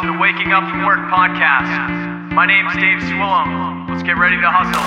to the Waking Up from Work podcast. My name's Dave Swillum. Let's get ready to hustle.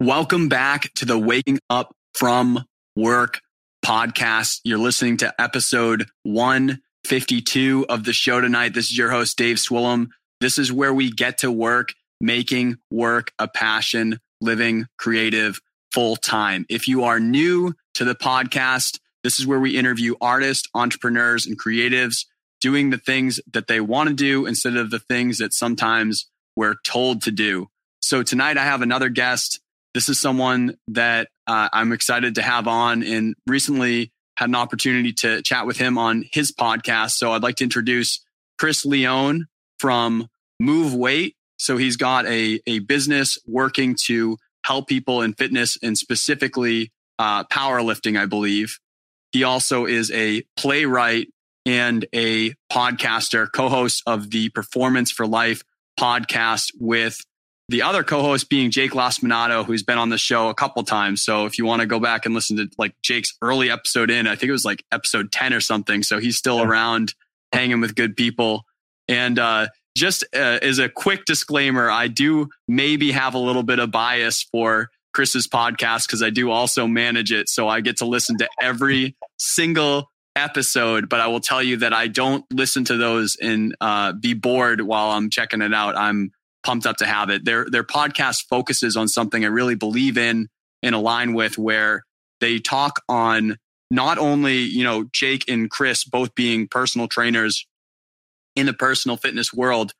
Welcome back to the Waking Up from Work podcast. You're listening to episode 152 of the show tonight. This is your host, Dave Swillum. This is where we get to work, making work a passion, living creative full time. If you are new to the podcast, this is where we interview artists, entrepreneurs, and creatives doing the things that they want to do instead of the things that sometimes we're told to do. So tonight I have another guest this is someone that uh, I'm excited to have on and recently had an opportunity to chat with him on his podcast. So I'd like to introduce Chris Leone from Move Weight. So he's got a, a business working to help people in fitness and specifically uh, powerlifting, I believe. He also is a playwright and a podcaster, co host of the Performance for Life podcast with the other co-host being Jake Lasminato, who's been on the show a couple times. So if you want to go back and listen to like Jake's early episode in, I think it was like episode 10 or something. So he's still yeah. around hanging with good people. And uh, just uh, as a quick disclaimer, I do maybe have a little bit of bias for Chris's podcast because I do also manage it. So I get to listen to every single episode, but I will tell you that I don't listen to those and uh, be bored while I'm checking it out. I'm pumped up to have it. Their their podcast focuses on something I really believe in and align with, where they talk on not only you know Jake and Chris both being personal trainers in the personal fitness world,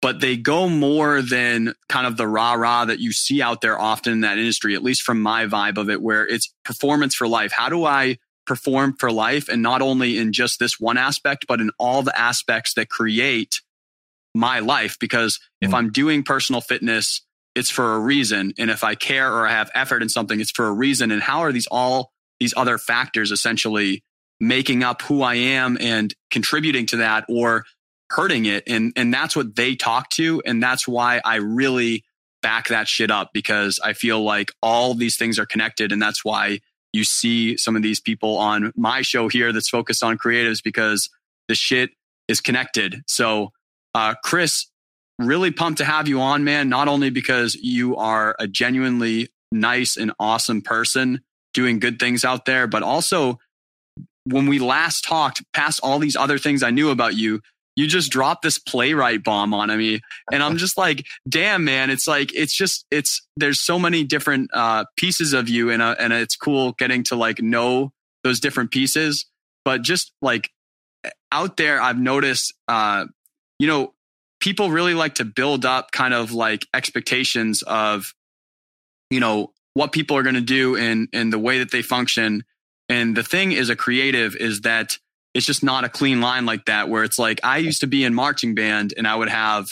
but they go more than kind of the rah rah that you see out there often in that industry. At least from my vibe of it, where it's performance for life. How do I perform for life, and not only in just this one aspect, but in all the aspects that create my life because if mm. I'm doing personal fitness, it's for a reason. And if I care or I have effort in something, it's for a reason. And how are these all these other factors essentially making up who I am and contributing to that or hurting it? And, and that's what they talk to. And that's why I really back that shit up because I feel like all these things are connected. And that's why you see some of these people on my show here that's focused on creatives because the shit is connected. So uh, Chris, really pumped to have you on, man. Not only because you are a genuinely nice and awesome person doing good things out there, but also when we last talked, past all these other things I knew about you, you just dropped this playwright bomb on me. And I'm just like, damn, man, it's like, it's just, it's, there's so many different uh, pieces of you and, uh, and it's cool getting to like know those different pieces. But just like out there, I've noticed uh, you know, people really like to build up kind of like expectations of, you know, what people are going to do and and the way that they function. And the thing is a creative is that it's just not a clean line like that where it's like I used to be in marching band and I would have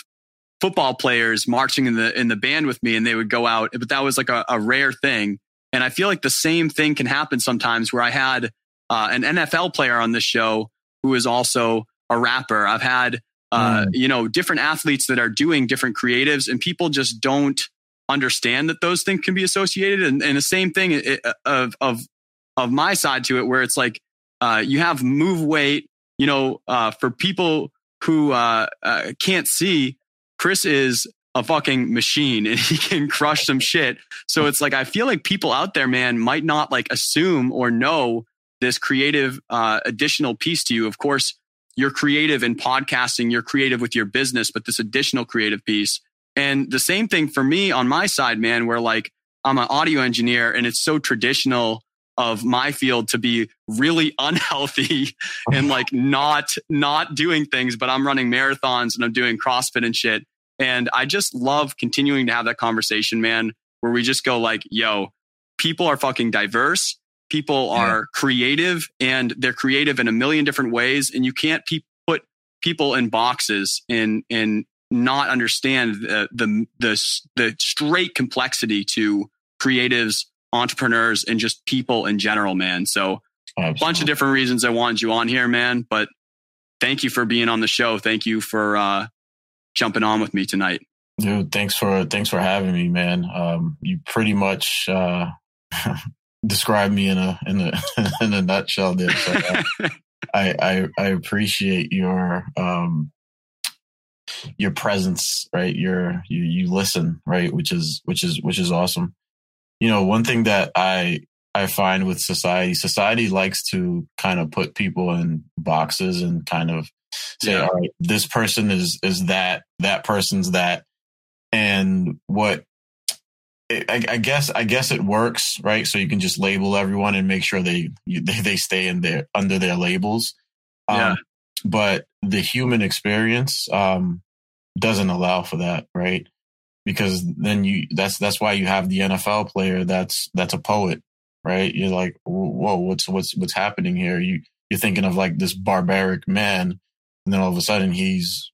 football players marching in the in the band with me and they would go out but that was like a, a rare thing and i feel like the same thing can happen sometimes where i had uh, an nfl player on this show who is also a rapper i've had uh, mm. you know, different athletes that are doing different creatives, and people just don't understand that those things can be associated. And, and the same thing of of of my side to it, where it's like uh, you have move weight. You know, uh, for people who uh, uh, can't see, Chris is a fucking machine and he can crush some shit. So it's like I feel like people out there, man, might not like assume or know this creative uh, additional piece to you. Of course, you're creative in podcasting, you're creative with your business, but this additional creative piece. And the same thing for me on my side, man, where like I'm an audio engineer and it's so traditional of my field to be really unhealthy and like not not doing things but i'm running marathons and i'm doing crossfit and shit and i just love continuing to have that conversation man where we just go like yo people are fucking diverse people are creative and they're creative in a million different ways and you can't pe- put people in boxes and and not understand the, the the the straight complexity to creatives entrepreneurs and just people in general man so a bunch of different reasons I wanted you on here, man. But thank you for being on the show. Thank you for uh, jumping on with me tonight. Dude, thanks for thanks for having me, man. Um, you pretty much uh, described me in a in a in a nutshell there. So, uh, I, I I appreciate your um your presence, right? Your you you listen, right? Which is which is which is awesome. You know, one thing that I I find with society, society likes to kind of put people in boxes and kind of say, yeah. all right, this person is is that, that person's that. And what I, I, guess I guess it works, right? So you can just label everyone and make sure they they, they stay in there under their labels. Yeah. Um, but the human experience um, doesn't allow for that, right? Because then you that's that's why you have the NFL player that's that's a poet, right? You're like, whoa, what's what's what's happening here? You you're thinking of like this barbaric man, and then all of a sudden he's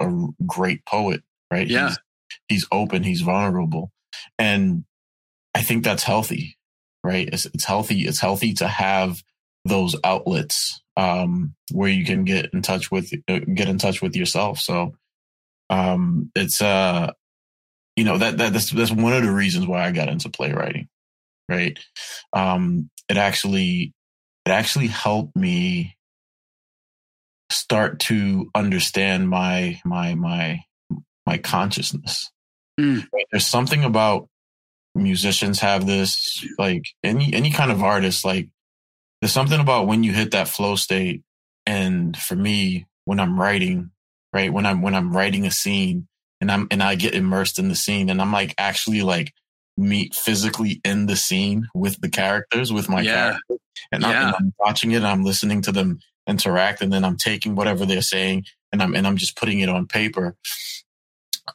a great poet, right? Yeah, he's, he's open, he's vulnerable, and I think that's healthy, right? It's, it's healthy. It's healthy to have those outlets um, where you can get in touch with uh, get in touch with yourself. So um, it's uh, you know that, that that's that's one of the reasons why I got into playwriting. Right, um, it actually it actually helped me start to understand my my my my consciousness. Mm. There's something about musicians have this like any any kind of artist like there's something about when you hit that flow state and for me when i'm writing right when i'm when i'm writing a scene and i'm and i get immersed in the scene and i'm like actually like meet physically in the scene with the characters with my yeah. characters and, yeah. I'm, and I'm watching it and i'm listening to them interact and then i'm taking whatever they're saying and i'm and i'm just putting it on paper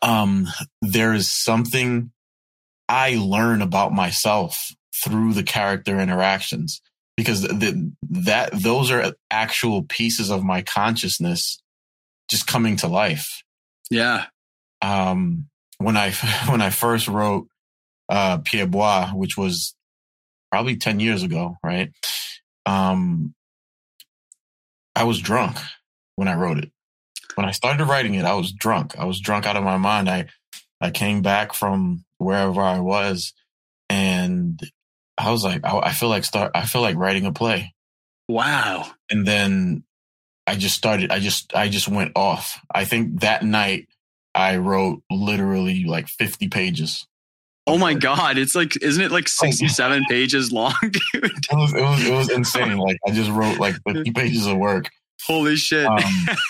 um there is something i learn about myself through the character interactions because the, that those are actual pieces of my consciousness just coming to life. Yeah. Um, when I when I first wrote uh, Pierre Bois, which was probably ten years ago, right? Um, I was drunk when I wrote it. When I started writing it, I was drunk. I was drunk out of my mind. I I came back from wherever I was, and I was like, I, I feel like start, I feel like writing a play. Wow. And then I just started, I just, I just went off. I think that night I wrote literally like 50 pages. Oh my God. It's like, isn't it like 67 pages long, dude? It was, it was, it was insane. like I just wrote like 50 pages of work. Holy shit. Um,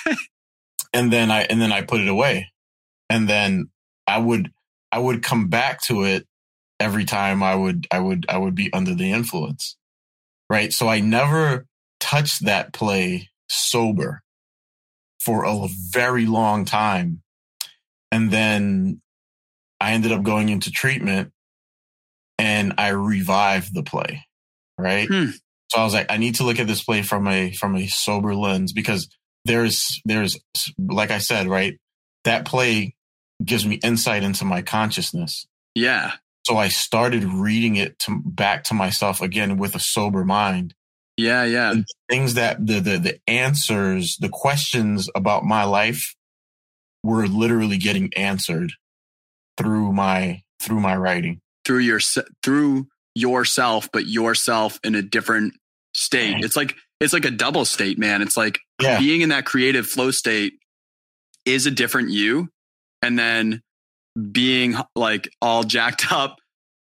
and then I, and then I put it away. And then I would, I would come back to it every time I would I would I would be under the influence. Right? So I never touched that play sober for a very long time. And then I ended up going into treatment and I revived the play. Right? Hmm. So I was like I need to look at this play from a from a sober lens because there's there's like I said, right? That play gives me insight into my consciousness. Yeah. So I started reading it to, back to myself again with a sober mind. Yeah, yeah. And things that the, the the answers, the questions about my life were literally getting answered through my through my writing. Through your through yourself, but yourself in a different state. It's like it's like a double state, man. It's like yeah. being in that creative flow state is a different you. And then being like all jacked up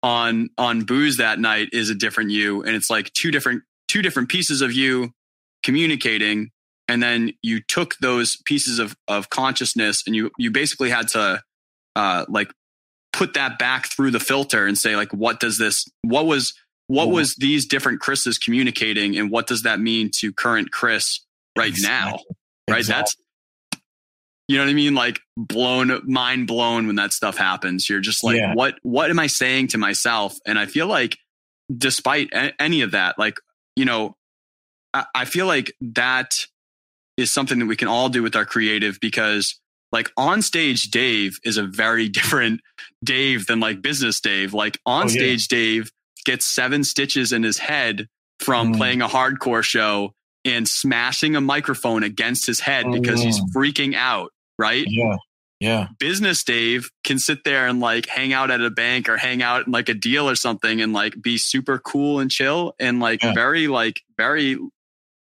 on on booze that night is a different you and it's like two different two different pieces of you communicating and then you took those pieces of of consciousness and you you basically had to uh like put that back through the filter and say like what does this what was what was these different chris's communicating and what does that mean to current chris right exactly. now right exactly. that's you know what I mean? Like blown, mind blown when that stuff happens. You're just like, yeah. what, what am I saying to myself? And I feel like despite a- any of that, like, you know, I-, I feel like that is something that we can all do with our creative because like on stage Dave is a very different Dave than like business Dave. Like on oh, stage yeah. Dave gets seven stitches in his head from Mhm. playing a hardcore show and smashing a microphone against his head because he's Mhm. freaking out, right? Yeah. Yeah. business Dave can sit there and like hang out at a bank or hang out in like a deal or something and like be super cool and chill and like Yeah. very like very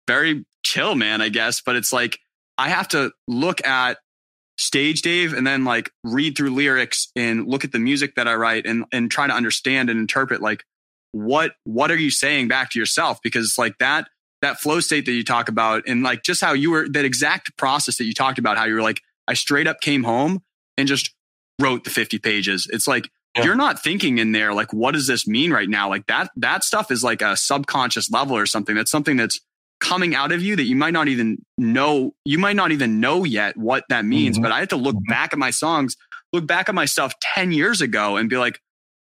very chill man I guess but it's like I have to look at stage Dave and then like read through lyrics and look at the music that I write and and try to understand and interpret like what what are you saying back to yourself because it's like that that flow state that you talk about and like just how you were that exact process that you talked about how you were like I straight up came home and just wrote the 50 pages. It's like Yeah. you're not thinking in there like what does this mean right now? Like that that stuff is like a subconscious level or something. That's something that's coming out of you that you might not even know you might not even know yet what that means, Mhm. but I have to look Mhm. back at my songs, look back at my stuff 10 years ago and be like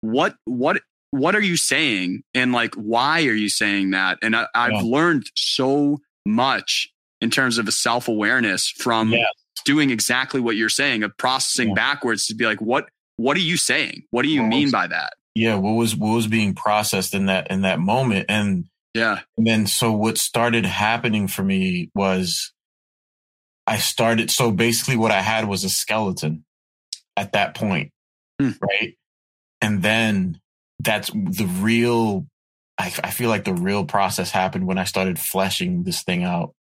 what what what are you saying and like why are you saying that? And I, I've Yeah. learned so much in terms of a self-awareness from Yeah. doing exactly what you're saying of processing Yeah. backwards to be like what what are you saying what do you Well, mean it's- by that Yeah. What was what was being processed in that in that moment, and yeah And then so what started happening for me was I started so basically what I had was a skeleton at that point. Hmm. Right. And then that's the real I, I feel like the real process happened when I started fleshing this thing out.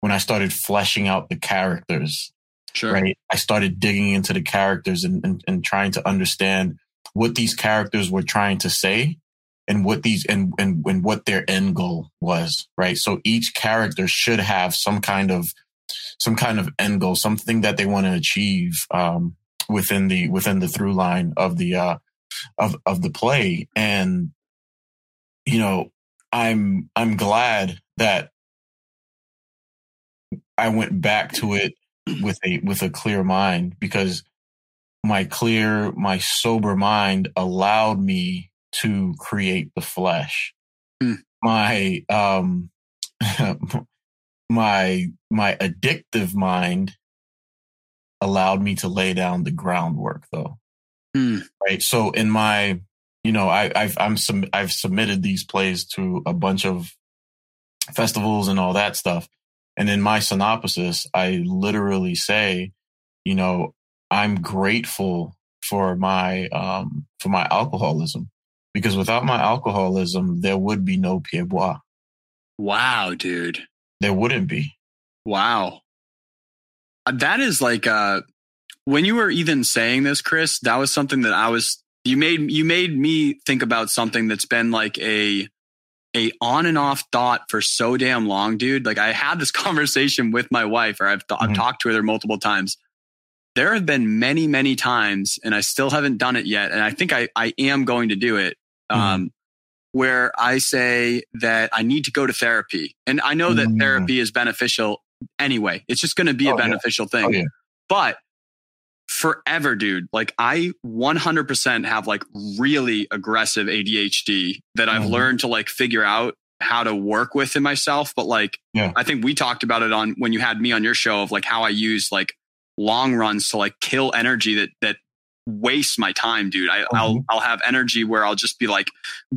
When I started fleshing out the characters, sure right? I started digging into the characters and, and, and trying to understand what these characters were trying to say and what these and, and and what their end goal was, right? So each character should have some kind of some kind of end goal, something that they want to achieve um, within the within the through line of the uh, of of the play. And you know, I'm I'm glad that I went back to it with a with a clear mind because my clear my sober mind allowed me to create the flesh Hmm. my um my my addictive mind allowed me to lay down the groundwork though Hmm. right. So in my you know i i've i'm some i've submitted these plays to a bunch of festivals and all that stuff. And in my synopsis i literally say you know i'm grateful for my um for my alcoholism. Because without my alcoholism there would be no Pierre Bois. wow dude. There wouldn't be. Wow. Uh, that is like uh when you were even saying this chris that was something that i was you made you made me think about something that's been like a a on and off thought for so damn long dude like i had this conversation with my wife or i've, th- I've Mhm. talked to her multiple times there have been many many times and i still haven't done it yet and i think i, I am going to do it um, where i say that i need to go to therapy and i know that Mhm. therapy is beneficial anyway it's just going to be a Oh, yeah. beneficial thing Oh, yeah. but forever dude like i 100% have like really aggressive adhd that i've Mhm. learned to like figure out how to work with in myself but like Yeah. i think we talked about it on when you had me on your show of like how i use like long runs to like kill energy that that wastes my time dude I, i'll Mhm. i'll have energy where i'll just be like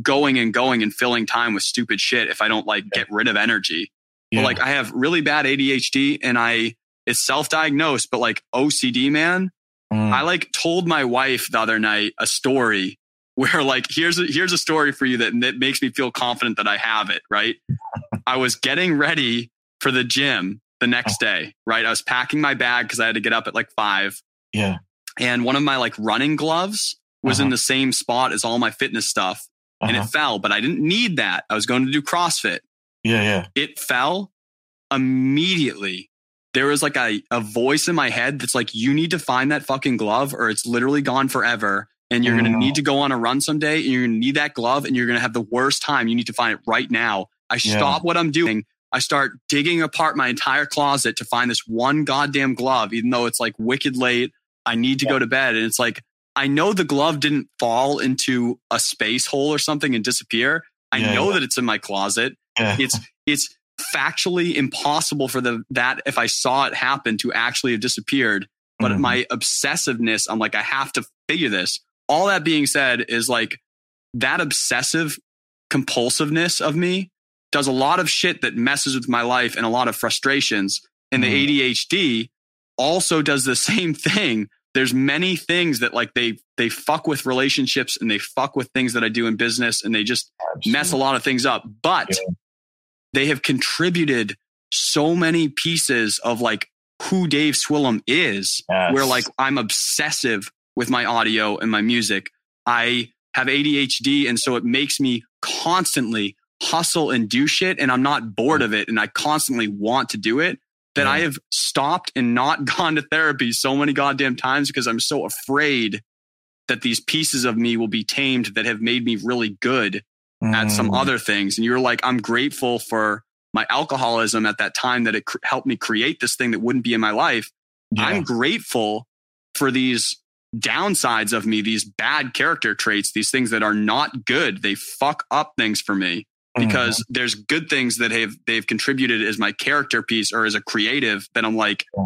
going and going and filling time with stupid shit if i don't like get rid of energy yeah. but like I have really bad ADHD and I it's self-diagnosed, but like OCD, man. Mm. I like told my wife the other night a story where like here's a here's a story for you that, that makes me feel confident that I have it, right? I was getting ready for the gym the next day, right? I was packing my bag because I had to get up at like five. yeah And one of my like running gloves was in Uh-huh. the same spot as all my fitness stuff. And uh-huh. it fell, but I didn't need that. I was going to do CrossFit yeah yeah it fell immediately there was like a, a voice in my head that's like you need to find that fucking glove or it's literally gone forever and you're going to need to go on a run someday and you're going to need that glove and you're going to have the worst time. You need to find it right now. I Yeah. stop what i'm doing. I start digging apart my entire closet to find this one goddamn glove even though it's like wicked late. I need to Yeah. go to bed and it's like i know the glove didn't fall into a space hole or something and disappear. I Yeah, know that it's in my closet. It's it's factually impossible for the that if I saw it happen to actually have disappeared. But Mhm. my obsessiveness, I'm like, I have to figure this. All that being said, is like that obsessive compulsiveness of me does a lot of shit that messes with my life and a lot of frustrations. And the Mhm. ADHD also does the same thing. There's many things that like they they fuck with relationships and they fuck with things that I do in business and they just mess a lot of things up. But Yeah. They have contributed so many pieces of like who Dave Swillum is, Yes. where like I'm obsessive with my audio and my music. I have ADHD, and so it makes me constantly hustle and do shit, and I'm not bored of it, and I constantly want to do it. That Yeah. I have stopped and not gone to therapy so many goddamn times because I'm so afraid that these pieces of me will be tamed that have made me really good at some Mm. other things. And you're like, I'm grateful for my alcoholism at that time that it cr- helped me create this thing that wouldn't be in my life. Yeah. I'm grateful for these downsides of me, these bad character traits, these things that are not good. They fuck up things for me Mm-hmm. because there's good things that have they've contributed as my character piece or as a creative that I'm like, Yeah.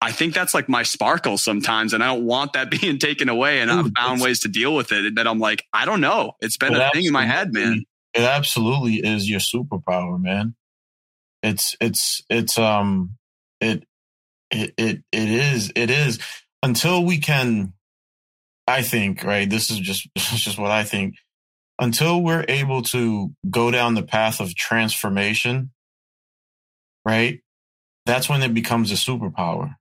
I think that's like my sparkle sometimes, and I don't want that being taken away. And I've found ways to deal with it. That I'm like, I don't know. It's been a thing in my head, man. It absolutely is your superpower, man. It's it's it's um it it it it is it is until we can I think, right? This is just this is just what I think. Until we're able to go down the path of transformation, right? That's when it becomes a superpower.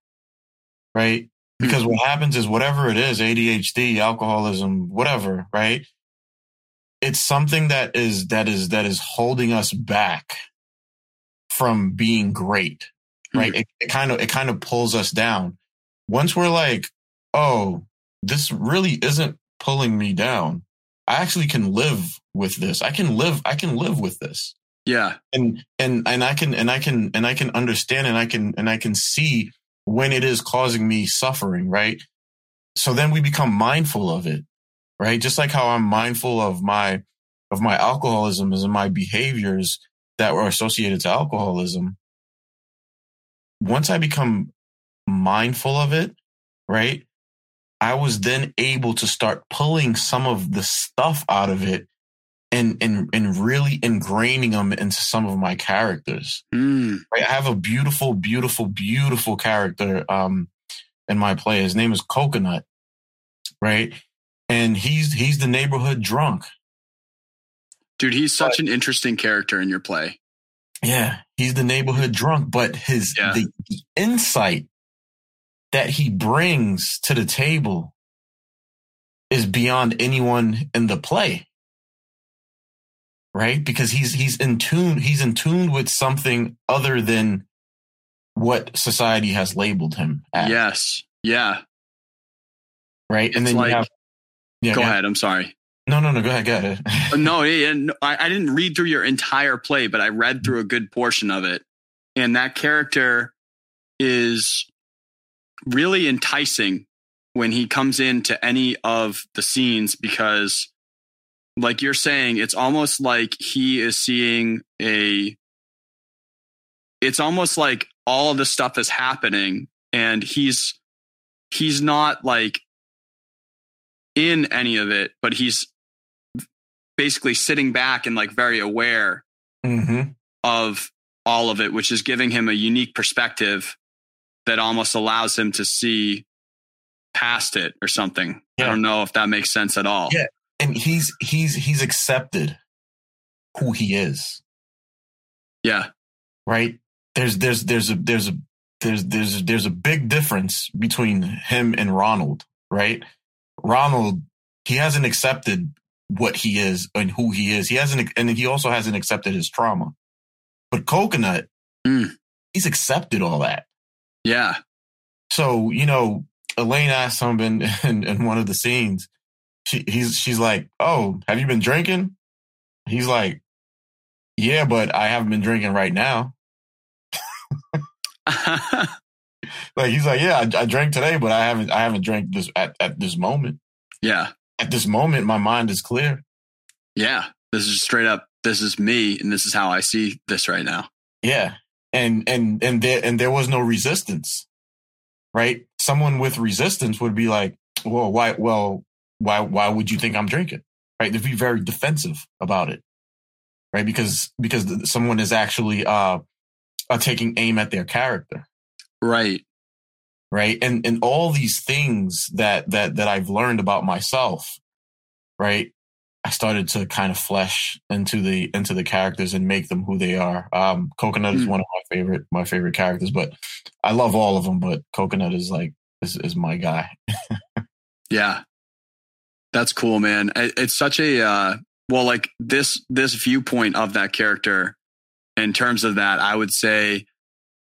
Right? Because mm-hmm. what happens is whatever it is, ADHD, alcoholism, whatever, right? It's something that is that is that is holding us back from being great. Right? Mm-hmm. It, it kind of it kind of pulls us down. Once we're like, oh, this really isn't pulling me down. I actually can live with this. I can live I can live with this Yeah. and and and I can and I can and I can understand and I can and I can see when it is causing me suffering, right? So then we become mindful of it, right? Just like how I'm mindful of my of my alcoholism and my behaviors that were associated to alcoholism. Once I become mindful of it, right? I was then able to start pulling some of the stuff out of it and and and really ingraining them into some of my characters. Mm. Right? I have a beautiful, beautiful, beautiful character um in my play. His name is Coconut, right? And he's he's the neighborhood drunk. Dude, he's such an interesting character in your play. Yeah, he's the neighborhood drunk, but his Yeah. the, the insight that he brings to the table is beyond anyone in the play. Right? Because he's he's in tune he's in tune with something other than what society has labeled him as. Yes. Yeah. Right? And then like- you have yeah, Go yeah. ahead. I'm sorry. No, no, no, go ahead, go ahead. Uh, no, yeah, yeah, no, I, I didn't read through your entire play, but I read through a good portion of it. And that character is really enticing when he comes into any of the scenes because, like you're saying, it's almost like he is seeing a. It's almost like all of this stuff is happening, and he's he's not like in any of it, but he's basically sitting back and like very aware hmm of all of it, which is giving him a unique perspective that almost allows him to see past it or something. I don't know if that makes sense at all. Yeah. And he's he's he's accepted who he is. Yeah. right? There's there's there's a there's a there's there's there's a big difference between him and Ronald, right? Ronald, he hasn't accepted what he is and who he is. He hasn't, and he also hasn't accepted his trauma. But Coconut, Mm. he's accepted all that. Yeah. So you know, Elaine asked him in, in in one of the scenes. She he's she's like, "Oh, have you been drinking?" He's like, "Yeah, but I haven't been drinking right now." Like he's like, "Yeah, I, I drank today, but I haven't I haven't drank this at at this moment. yeah. At this moment, my mind is clear." Yeah. This is straight up. This is me, and this is how I see this right now. Yeah, and and and there and there was no resistance, right? Someone with resistance would be like, "Well, why? Well, why? Why would you think I'm drinking?" Right? They'd be very defensive about it. right? Because because someone is actually uh, uh taking aim at their character, right? Right, and and all these things that that that I've learned about myself, right? I started to kind of flesh into the into the characters and make them who they are. Um, Coconut mm. is hmm. one of my favorite my favorite characters, but I love all of them. But Coconut is like is is my guy. yeah, that's cool, man. It's such a uh, well, like this this viewpoint of that character. In terms of that, I would say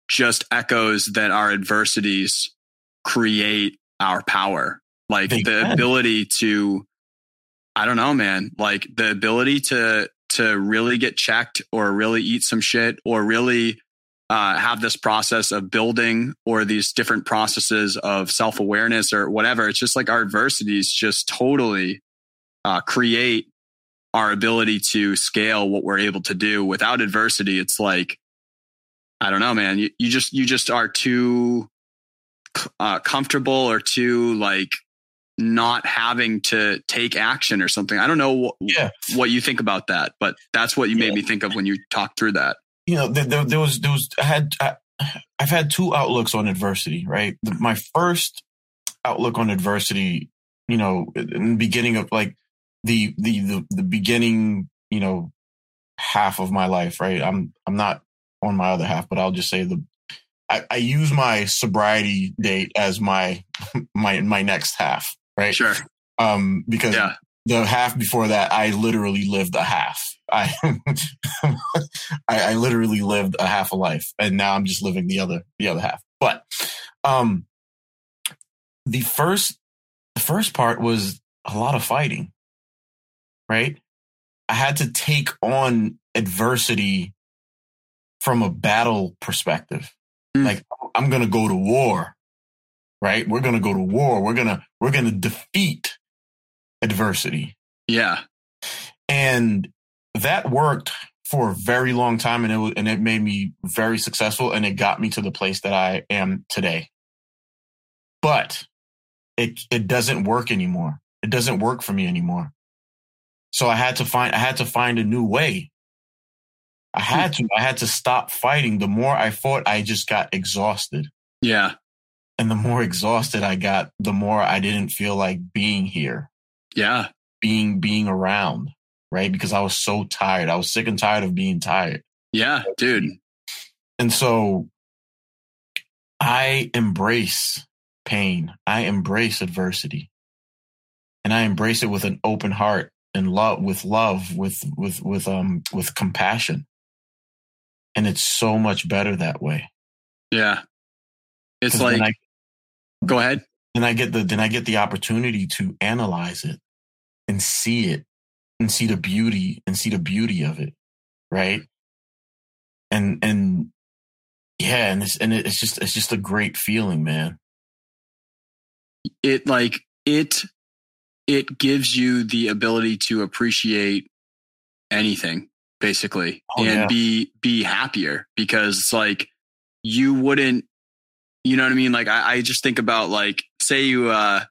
just echoes that our adversities create our power, like they the can. ability to I don't know, man. Like the ability to to really get checked or really eat some shit or really uh, have this process of building or these different processes of self awareness or whatever. It's just like our adversities just totally uh, create our ability to scale what we're able to do. Without adversity, it's like I don't know, man. You, you just you just are too uh, comfortable or too like not having to take action or something. I don't know wh- yeah. what you think about that, but that's what you made me think of when you talked through that. You know, there, there, there was, there was, I had, I, I've had two outlooks on adversity, right? The, my first outlook on adversity, you know, in the beginning of like the, the, the, the beginning, you know, half of my life, right? I'm, I'm not on my other half, but I'll just say the, I, I use my sobriety date as my, my, my next half right? Sure. Um, because yeah. The half before that, I literally lived a half. I, I, I literally lived a half a life, and now I'm just living the other the other half. But um, the first the first part was a lot of fighting, right? I had to take on adversity from a battle perspective. Mm. Like I'm going to go to war right? We're going to go to war. We're to, we're going to defeat adversity. Yeah. And that worked for a very long time and it was, and it made me very successful and it got me to the place that I am today. But it, it doesn't work anymore. It doesn't work for me anymore. So I had to find, I had to find a new way. I hmm. had to, I had to stop fighting. The more I fought, I just got exhausted. Yeah. And the more exhausted I got, the more I didn't feel like being here. Yeah. Being, being around, right? Because I was so tired. I was sick and tired of being tired. Yeah, dude. And so I embrace pain. I embrace adversity. And I embrace it with an open heart and love with love, with with with um with compassion. And it's so much better that way. Yeah. It's like I, Go ahead. Then I get the then I get the opportunity to analyze it and see it and see the beauty and see the beauty of it, right? And and yeah, and it's and it's just it's just a great feeling, man. It like it it gives you the ability to appreciate anything basically oh, and yeah. be be happier because it's like you wouldn't you know what I mean? Like I, I just think about like, say you uh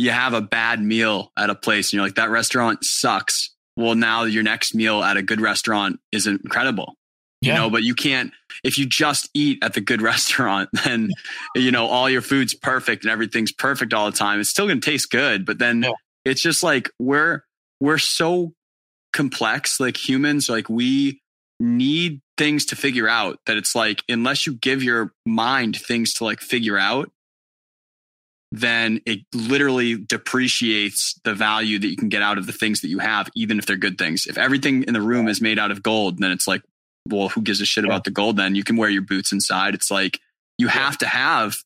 you have a bad meal at a place and you're like, that restaurant sucks. Well, now your next meal at a good restaurant is incredible. Yeah. You know, but you can't if you just eat at the good restaurant, then you know, all your food's perfect and everything's perfect all the time. It's still gonna taste good, but then yeah. it's just like we're we're so complex, like humans, like we need things to figure out that it's like unless you give your mind things to like figure out then it literally depreciates the value that you can get out of the things that you have even if they're good things if everything in the room is made out of gold then it's like well who gives a shit yeah. about the gold then you can wear your boots inside it's like you yeah. have to have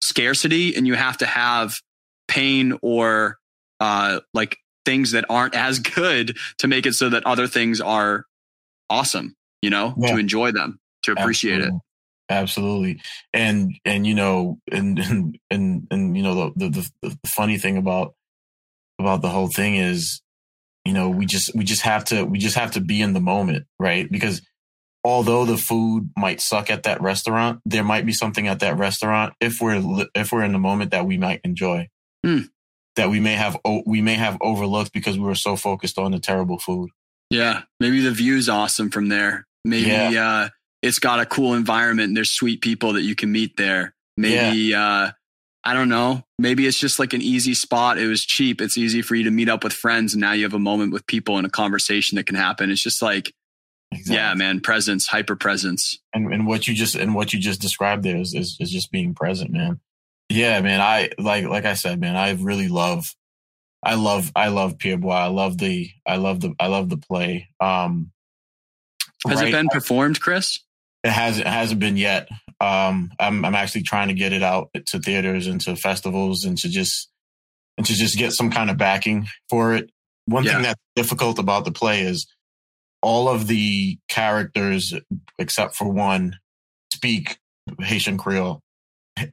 scarcity and you have to have pain or uh like things that aren't as good to make it so that other things are awesome you know, yeah. to enjoy them, to appreciate Absolutely. it. Absolutely. And, and, you know, and, and, and, and you know, the, the, the, funny thing about, about the whole thing is, you know, we just, we just have to, we just have to be in the moment, right? Because although the food might suck at that restaurant, there might be something at that restaurant if we're, if we're in the moment that we might enjoy. Mm. That we may have we may have overlooked because we were so focused on the terrible food. Yeah, maybe the view's awesome from there. Maybe yeah. uh, it's got a cool environment and there's sweet people that you can meet there. Maybe yeah. uh, I don't know. Maybe it's just like an easy spot. It was cheap. It's easy for you to meet up with friends, and now you have a moment with people and a conversation that can happen. It's just like, exactly. yeah, man, presence, hyper presence. And and what you just and what you just described there is, is is just being present, man. Yeah, man. I like like I said, man. I really love, I love, I love Pierre Bois. I love the, I love the, I love the play. Um, Has right? it been performed, Chris? It hasn't. It hasn't been yet. Um, I'm I'm actually trying to get it out to theaters and to festivals and to just and to just get some kind of backing for it. One yeah. thing that's difficult about the play is all of the characters, except for one, speak Haitian Creole,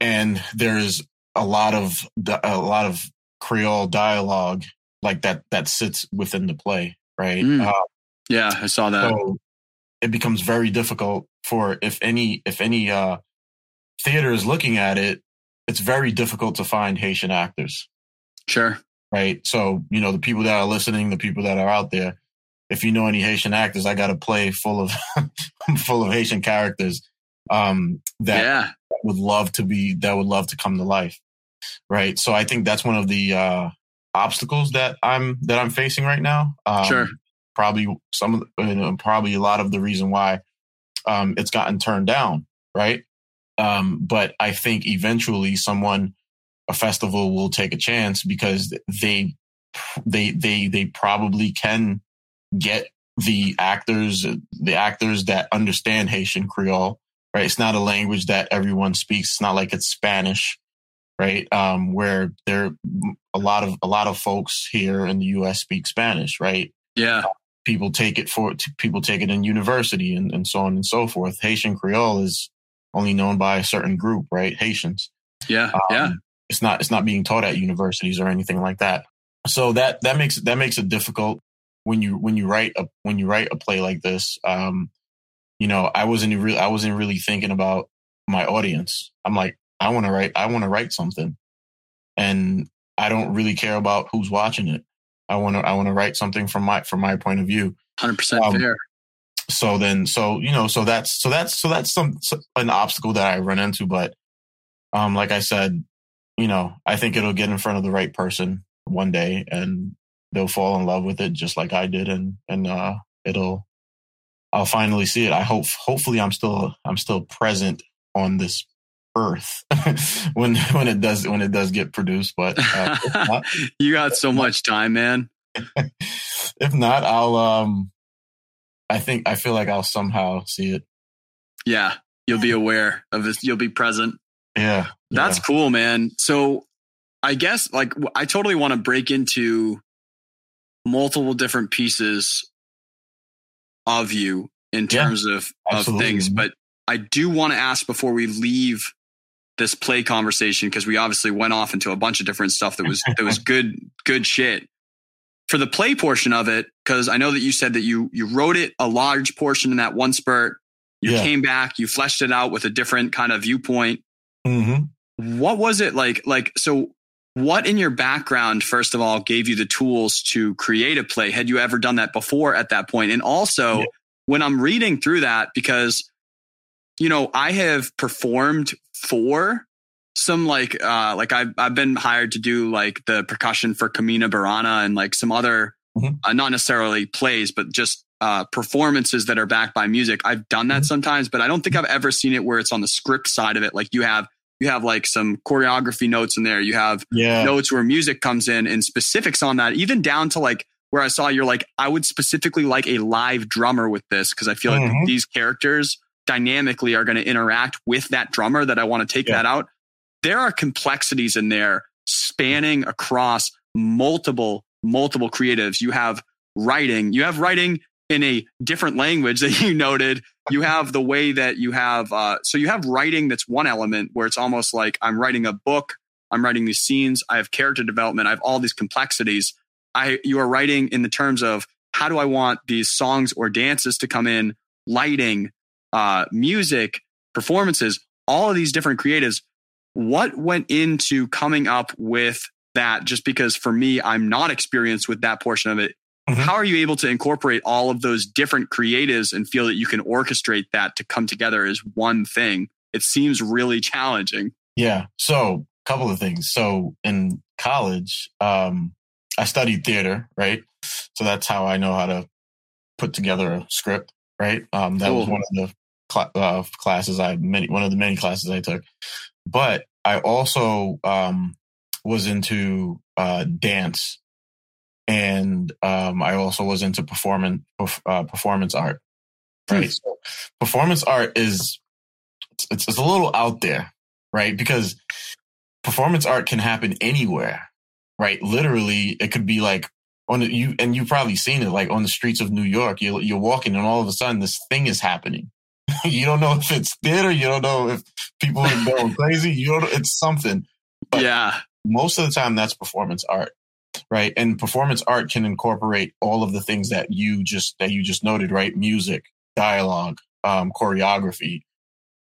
and there's a lot of a lot of Creole dialogue like that that sits within the play, right? Mm. Uh, yeah, I saw that. So it becomes very difficult for if any if any uh, theater is looking at it, it's very difficult to find Haitian actors. Sure. Right. So you know the people that are listening, the people that are out there. If you know any Haitian actors, I got a play full of full of Haitian characters um, that yeah. would love to be that would love to come to life. Right. So I think that's one of the uh, obstacles that I'm that I'm facing right now. Um, sure. Probably some of the, you know, probably a lot of the reason why um, it's gotten turned down, right? Um, but I think eventually someone, a festival will take a chance because they, they, they, they probably can get the actors, the actors that understand Haitian Creole, right? It's not a language that everyone speaks. It's not like it's Spanish, right? Um, where there a lot of a lot of folks here in the U.S. speak Spanish, right? Yeah people take it for people take it in university and, and so on and so forth. Haitian Creole is only known by a certain group, right? Haitians. Yeah, um, yeah. It's not it's not being taught at universities or anything like that. So that that makes that makes it difficult when you when you write a when you write a play like this. Um, you know, I wasn't really I wasn't really thinking about my audience. I'm like, I want to write I want to write something, and I don't really care about who's watching it. I want to I want to write something from my from my point of view. Hundred um, percent fair. So then, so you know, so that's so that's so that's some an obstacle that I run into. But um, like I said, you know, I think it'll get in front of the right person one day, and they'll fall in love with it just like I did, and and uh, it'll I'll finally see it. I hope hopefully I'm still I'm still present on this earth when when it does when it does get produced. But uh, not, you got so much time, man. if not, I'll um, I think I feel like I'll somehow see it. Yeah, you'll be aware of this. You'll be present. Yeah, that's yeah. cool, man. So I guess like I totally want to break into multiple different pieces of you in terms yeah, of, of things, but I do want to ask before we leave this play conversation because we obviously went off into a bunch of different stuff that was that was good good shit. For the play portion of it, because I know that you said that you you wrote it a large portion in that one spurt. You yeah. came back, you fleshed it out with a different kind of viewpoint. Mm-hmm. What was it like? Like so. What in your background, first of all, gave you the tools to create a play? Had you ever done that before at that point? And also, yeah. when I'm reading through that, because you know, I have performed for some like uh like I've I've been hired to do like the percussion for Carmina Burana and like some other mm-hmm. uh, not necessarily plays but just uh performances that are backed by music. I've done that mm-hmm. sometimes, but I don't think I've ever seen it where it's on the script side of it. Like you have you have like some choreography notes in there. You have yeah. notes where music comes in and specifics on that, even down to like where I saw you're like, I would specifically like a live drummer with this because I feel mm-hmm. like these characters dynamically are going to interact with that drummer that I want to take yeah. that out. There are complexities in there spanning across multiple, multiple creatives. You have writing, you have writing in a different language that you noted. You have the way that you have, uh, so you have writing that's one element where it's almost like I'm writing a book, I'm writing these scenes, I have character development, I have all these complexities. I, you are writing in the terms of how do I want these songs or dances to come in, lighting, uh, music, performances, all of these different creatives. What went into coming up with that? Just because for me, I'm not experienced with that portion of it. mm-hmm. how are you able to incorporate all of those different creatives and feel that you can orchestrate that to come together as one thing? It seems really challenging. Yeah. So, a couple of things. So, in college, um, I studied theater, right? So that's how I know how to put together a script, right? Um, that cool. was one of the cl- uh, classes I many one of the many classes I took. But I also um, was into uh, dance, and um, I also was into performance uh, performance art. Right, hmm. so performance art is it's, it's a little out there, right? Because performance art can happen anywhere, right? Literally, it could be like on the, you, and you've probably seen it, like on the streets of New York. You're, you're walking, and all of a sudden, this thing is happening. you don't know if it's theater. You don't know if people are going crazy. You don't. It's something. But yeah. Most of the time, that's performance art, right? And performance art can incorporate all of the things that you just that you just noted, right? Music, dialogue, um, choreography,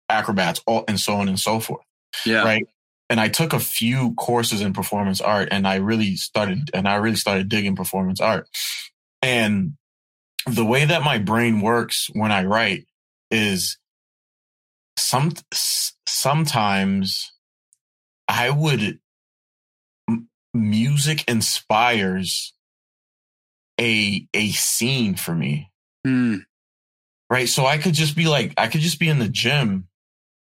acrobats, all, and so on and so forth. Yeah. Right. And I took a few courses in performance art, and I really started, and I really started digging performance art. And the way that my brain works when I write is some sometimes I would music inspires a a scene for me. Mm. Right? So I could just be like I could just be in the gym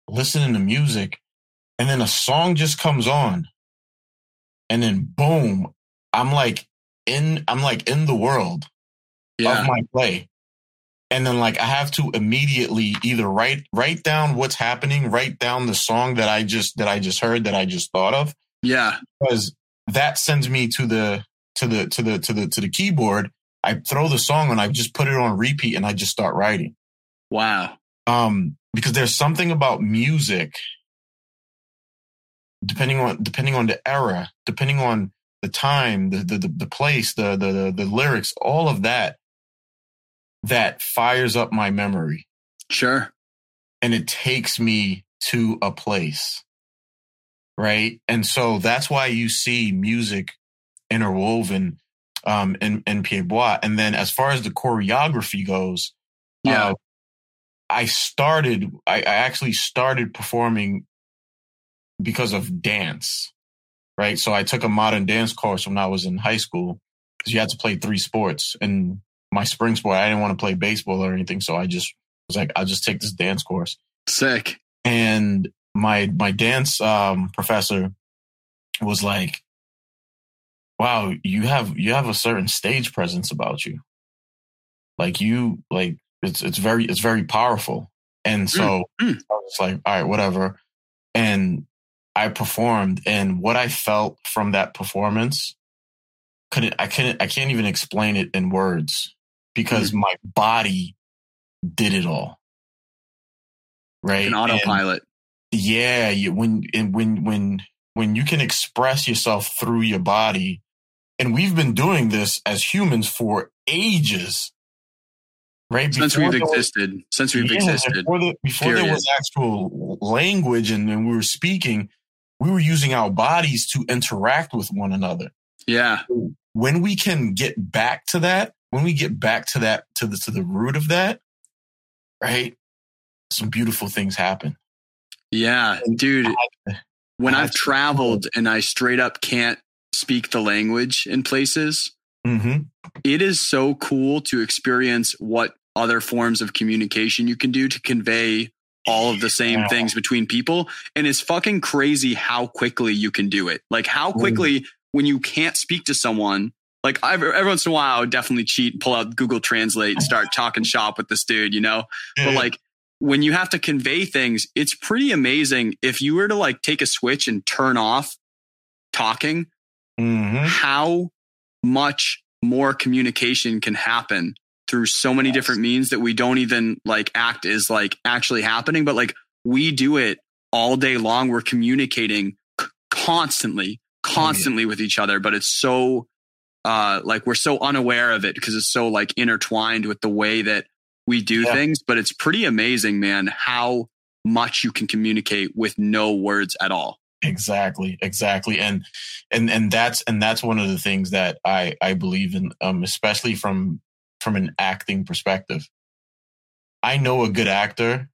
listening to music and then a song just comes on and then boom, I'm like in I'm like in the world yeah. of my play and then like I have to immediately either write write down what's happening, write down the song that I just that I just heard that I just thought of. Yeah. Because that sends me to the to the to the to the to the keyboard. I throw the song and I just put it on repeat and I just start writing. Wow. Um because there's something about music depending on depending on the era, depending on the time, the the the, the place, the, the the the lyrics, all of that that fires up my memory. Sure. And it takes me to a place. Right. And so that's why you see music interwoven um, in, in Pied Bois. And then as far as the choreography goes, yeah. Uh, I started, I, I actually started performing because of dance. Right. So I took a modern dance course when I was in high school because you had to play three sports. And my spring sport. I didn't want to play baseball or anything, so I just was like, I'll just take this dance course. Sick. And my my dance um, professor was like, "Wow, you have you have a certain stage presence about you. Like you like it's it's very it's very powerful." And so mm, mm. I was like, "All right, whatever." And I performed, and what I felt from that performance couldn't I couldn't I can't even explain it in words because mm-hmm. my body did it all. Right. An autopilot. And yeah. You, when, when, when, when you can express yourself through your body, and we've been doing this as humans for ages. Right. Since before we've existed. Was, since we've yeah, existed. Before, the, before there was actual language and, and we were speaking, we were using our bodies to interact with one another. Yeah. When we can get back to that, when we get back to that to the to the root of that, right? Some beautiful things happen. Yeah, dude. I, when I I've traveled and I straight up can't speak the language in places, mm-hmm. it is so cool to experience what other forms of communication you can do to convey all of the same yeah. things between people. And it's fucking crazy how quickly you can do it. Like how quickly mm. when you can't speak to someone, like I've, every once in a while, I would definitely cheat, and pull out Google Translate, and start talking shop with this dude, you know. Yeah. But like when you have to convey things, it's pretty amazing. If you were to like take a switch and turn off talking, mm-hmm. how much more communication can happen through so many yes. different means that we don't even like act is like actually happening, but like we do it all day long. We're communicating c- constantly, constantly oh, yeah. with each other, but it's so uh, like we're so unaware of it because it's so like intertwined with the way that we do yeah. things. But it's pretty amazing, man, how much you can communicate with no words at all. Exactly, exactly, and and and that's and that's one of the things that I I believe in, um, especially from from an acting perspective. I know a good actor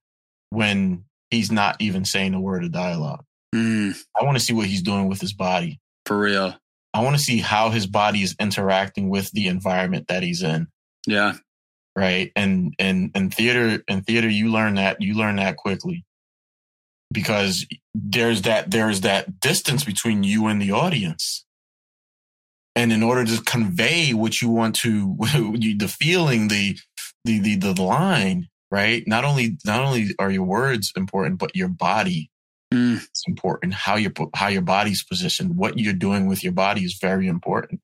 when he's not even saying a word of dialogue. Mm, I want to see what he's doing with his body. for real. I want to see how his body is interacting with the environment that he's in. Yeah. right and and and theater and theater you learn that you learn that quickly because there's that there's that distance between you and the audience and in order to convey what you want to the feeling the the the, the line right not only not only are your words important but your body Mm, is important how your how your body's positioned what you're doing with your body is very important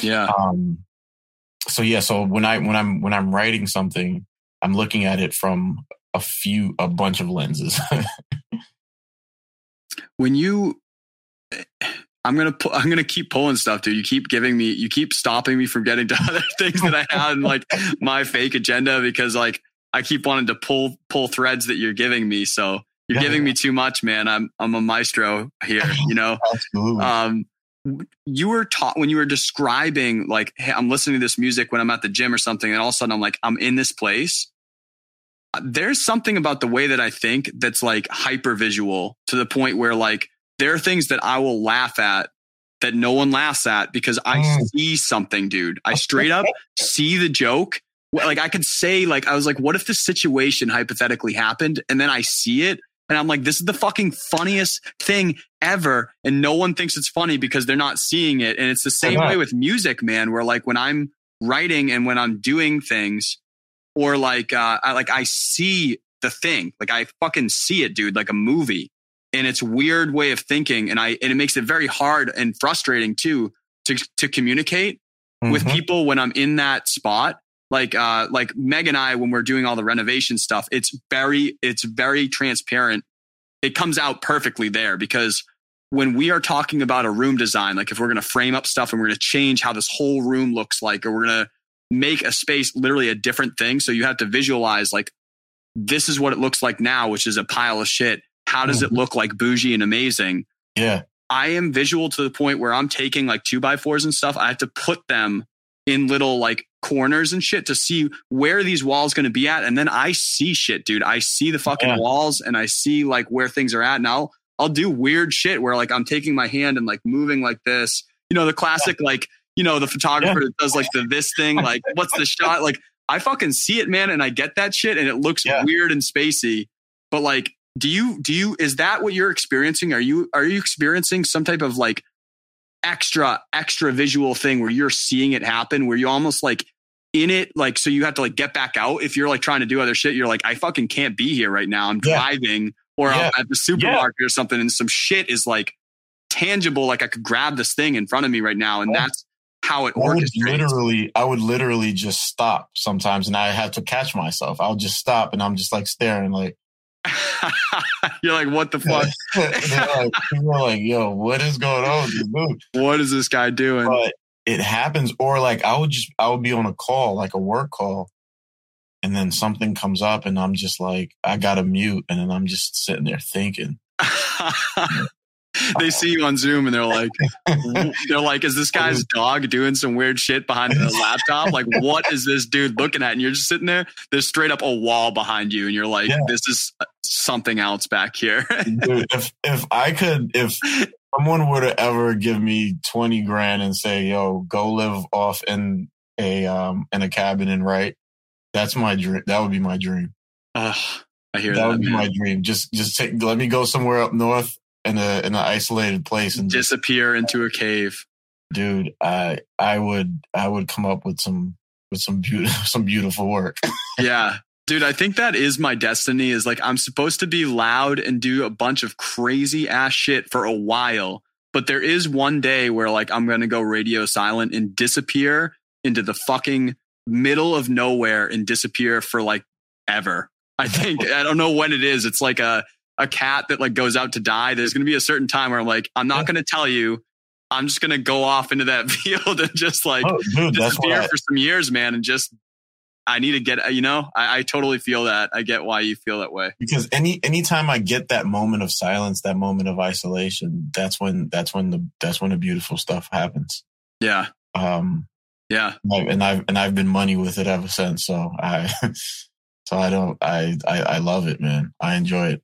yeah. um so yeah so when i when i'm when i'm writing something i'm looking at it from a few a bunch of lenses when you I'm gonna pu- I'm gonna keep pulling stuff, dude. You keep giving me, you keep stopping me from getting to other things that I had in like my fake agenda because like I keep wanting to pull pull threads that you're giving me. So you're giving me too much, man. I'm I'm a maestro here, you know. absolutely um, you were taught when you were describing like, hey, I'm listening to this music when I'm at the gym or something, and all of a sudden I'm like, I'm in this place. Uh, There's something about the way that I think that's like hyper visual to the point where like there are things that I will laugh at that no one laughs at because I Mm. see something, dude. I straight up see the joke. Like I could say, like I was like, what if this situation hypothetically happened, and then I see it, and I'm like, this is the fucking funniest thing ever, and no one thinks it's funny because they're not seeing it. And it's the same way with music, man. Where like when I'm writing and when I'm doing things, or like uh, I like I see the thing, like I fucking see it, dude, like a movie. And it's weird way of thinking, and I and it makes it very hard and frustrating too to to communicate with Mhm. people when I'm in that spot. Like uh like Meg and I when we're doing all the renovation stuff, it's very it's very transparent. It comes out perfectly there because when we are talking about a room design, like if we're gonna frame up stuff and we're gonna change how this whole room looks like, or we're gonna make a space literally a different thing. So you have to visualize like this is what it looks like now, which is a pile of shit. How does it Mhm. look like bougie and amazing? yeah I am visual to the point where I'm taking like two by fours and stuff. I have to put them in little like corners and shit to see where these walls going to be at. And then I see shit, dude. I see the fucking Yeah. walls and I see like where things are at. And I'll I'll do weird shit where like I'm taking my hand and like moving like this, you know, the classic, like, you know, the photographer that does like the this thing, like what's the shot? Like I fucking see it, man. And I get that shit and it looks Yeah. weird and spacey, but like, do you do you is that what you're experiencing are you are you experiencing some type of like extra extra visual thing where you're seeing it happen where you almost like in it like so you have to like get back out if you're like trying to do other shit you're like i fucking can't be here right now i'm Yeah. driving or Yeah. i'm at the supermarket or something and some shit is like tangible like i could grab this thing in front of me right now and Yeah. that's how it works literally, I would literally just stop sometimes, and I have to catch myself. I'll just stop, and I'm just like staring, like, you're like what the fuck? They're like, like, "Yo, what is going on with this dude?" what is this guy doing? But it happens, or like I would just, I would be on a call, like a work call, and then something comes up, and I'm just like, I gotta mute, and then I'm just sitting there thinking, they see you on Zoom and they're like, they're like, is this guy's dog doing some weird shit behind the laptop? Like, what is this dude looking at? And you're just sitting there. There's straight up a wall behind you, and you're like, Yeah. this is something else back here. Dude, if if I could, if someone were to ever give me twenty grand and say, "Yo, go live off in a um in a cabin and write," that's my dream. That would be my dream. Ugh, I hear That, that. would be man. my dream. Just just take, let me go somewhere up north in a in an isolated place and just, Disappear into a cave. dude, I I would I would come up with some with some beautiful some beautiful work. Yeah. Dude, I think that is my destiny is like I'm supposed to be loud and do a bunch of crazy ass shit for a while. But there is one day where like I'm going to go radio silent and disappear into the fucking middle of nowhere and disappear for like ever. I think I don't know when it is. It's like a a cat that like goes out to die. There's going to be a certain time where I'm like I'm not Yeah. going to tell you. I'm just going to go off into that field and just like oh, dude, disappear I, for some years, man, and just I need to get, you know, I, I totally feel that. I get why you feel that way. because any anytime I get that moment of silence, that moment of isolation, that's when that's when the that's when the beautiful stuff happens. Yeah. Um, Yeah. and I've- and I've and I've been money with it ever since. So I, so I don't I, I I love it, man. I enjoy it.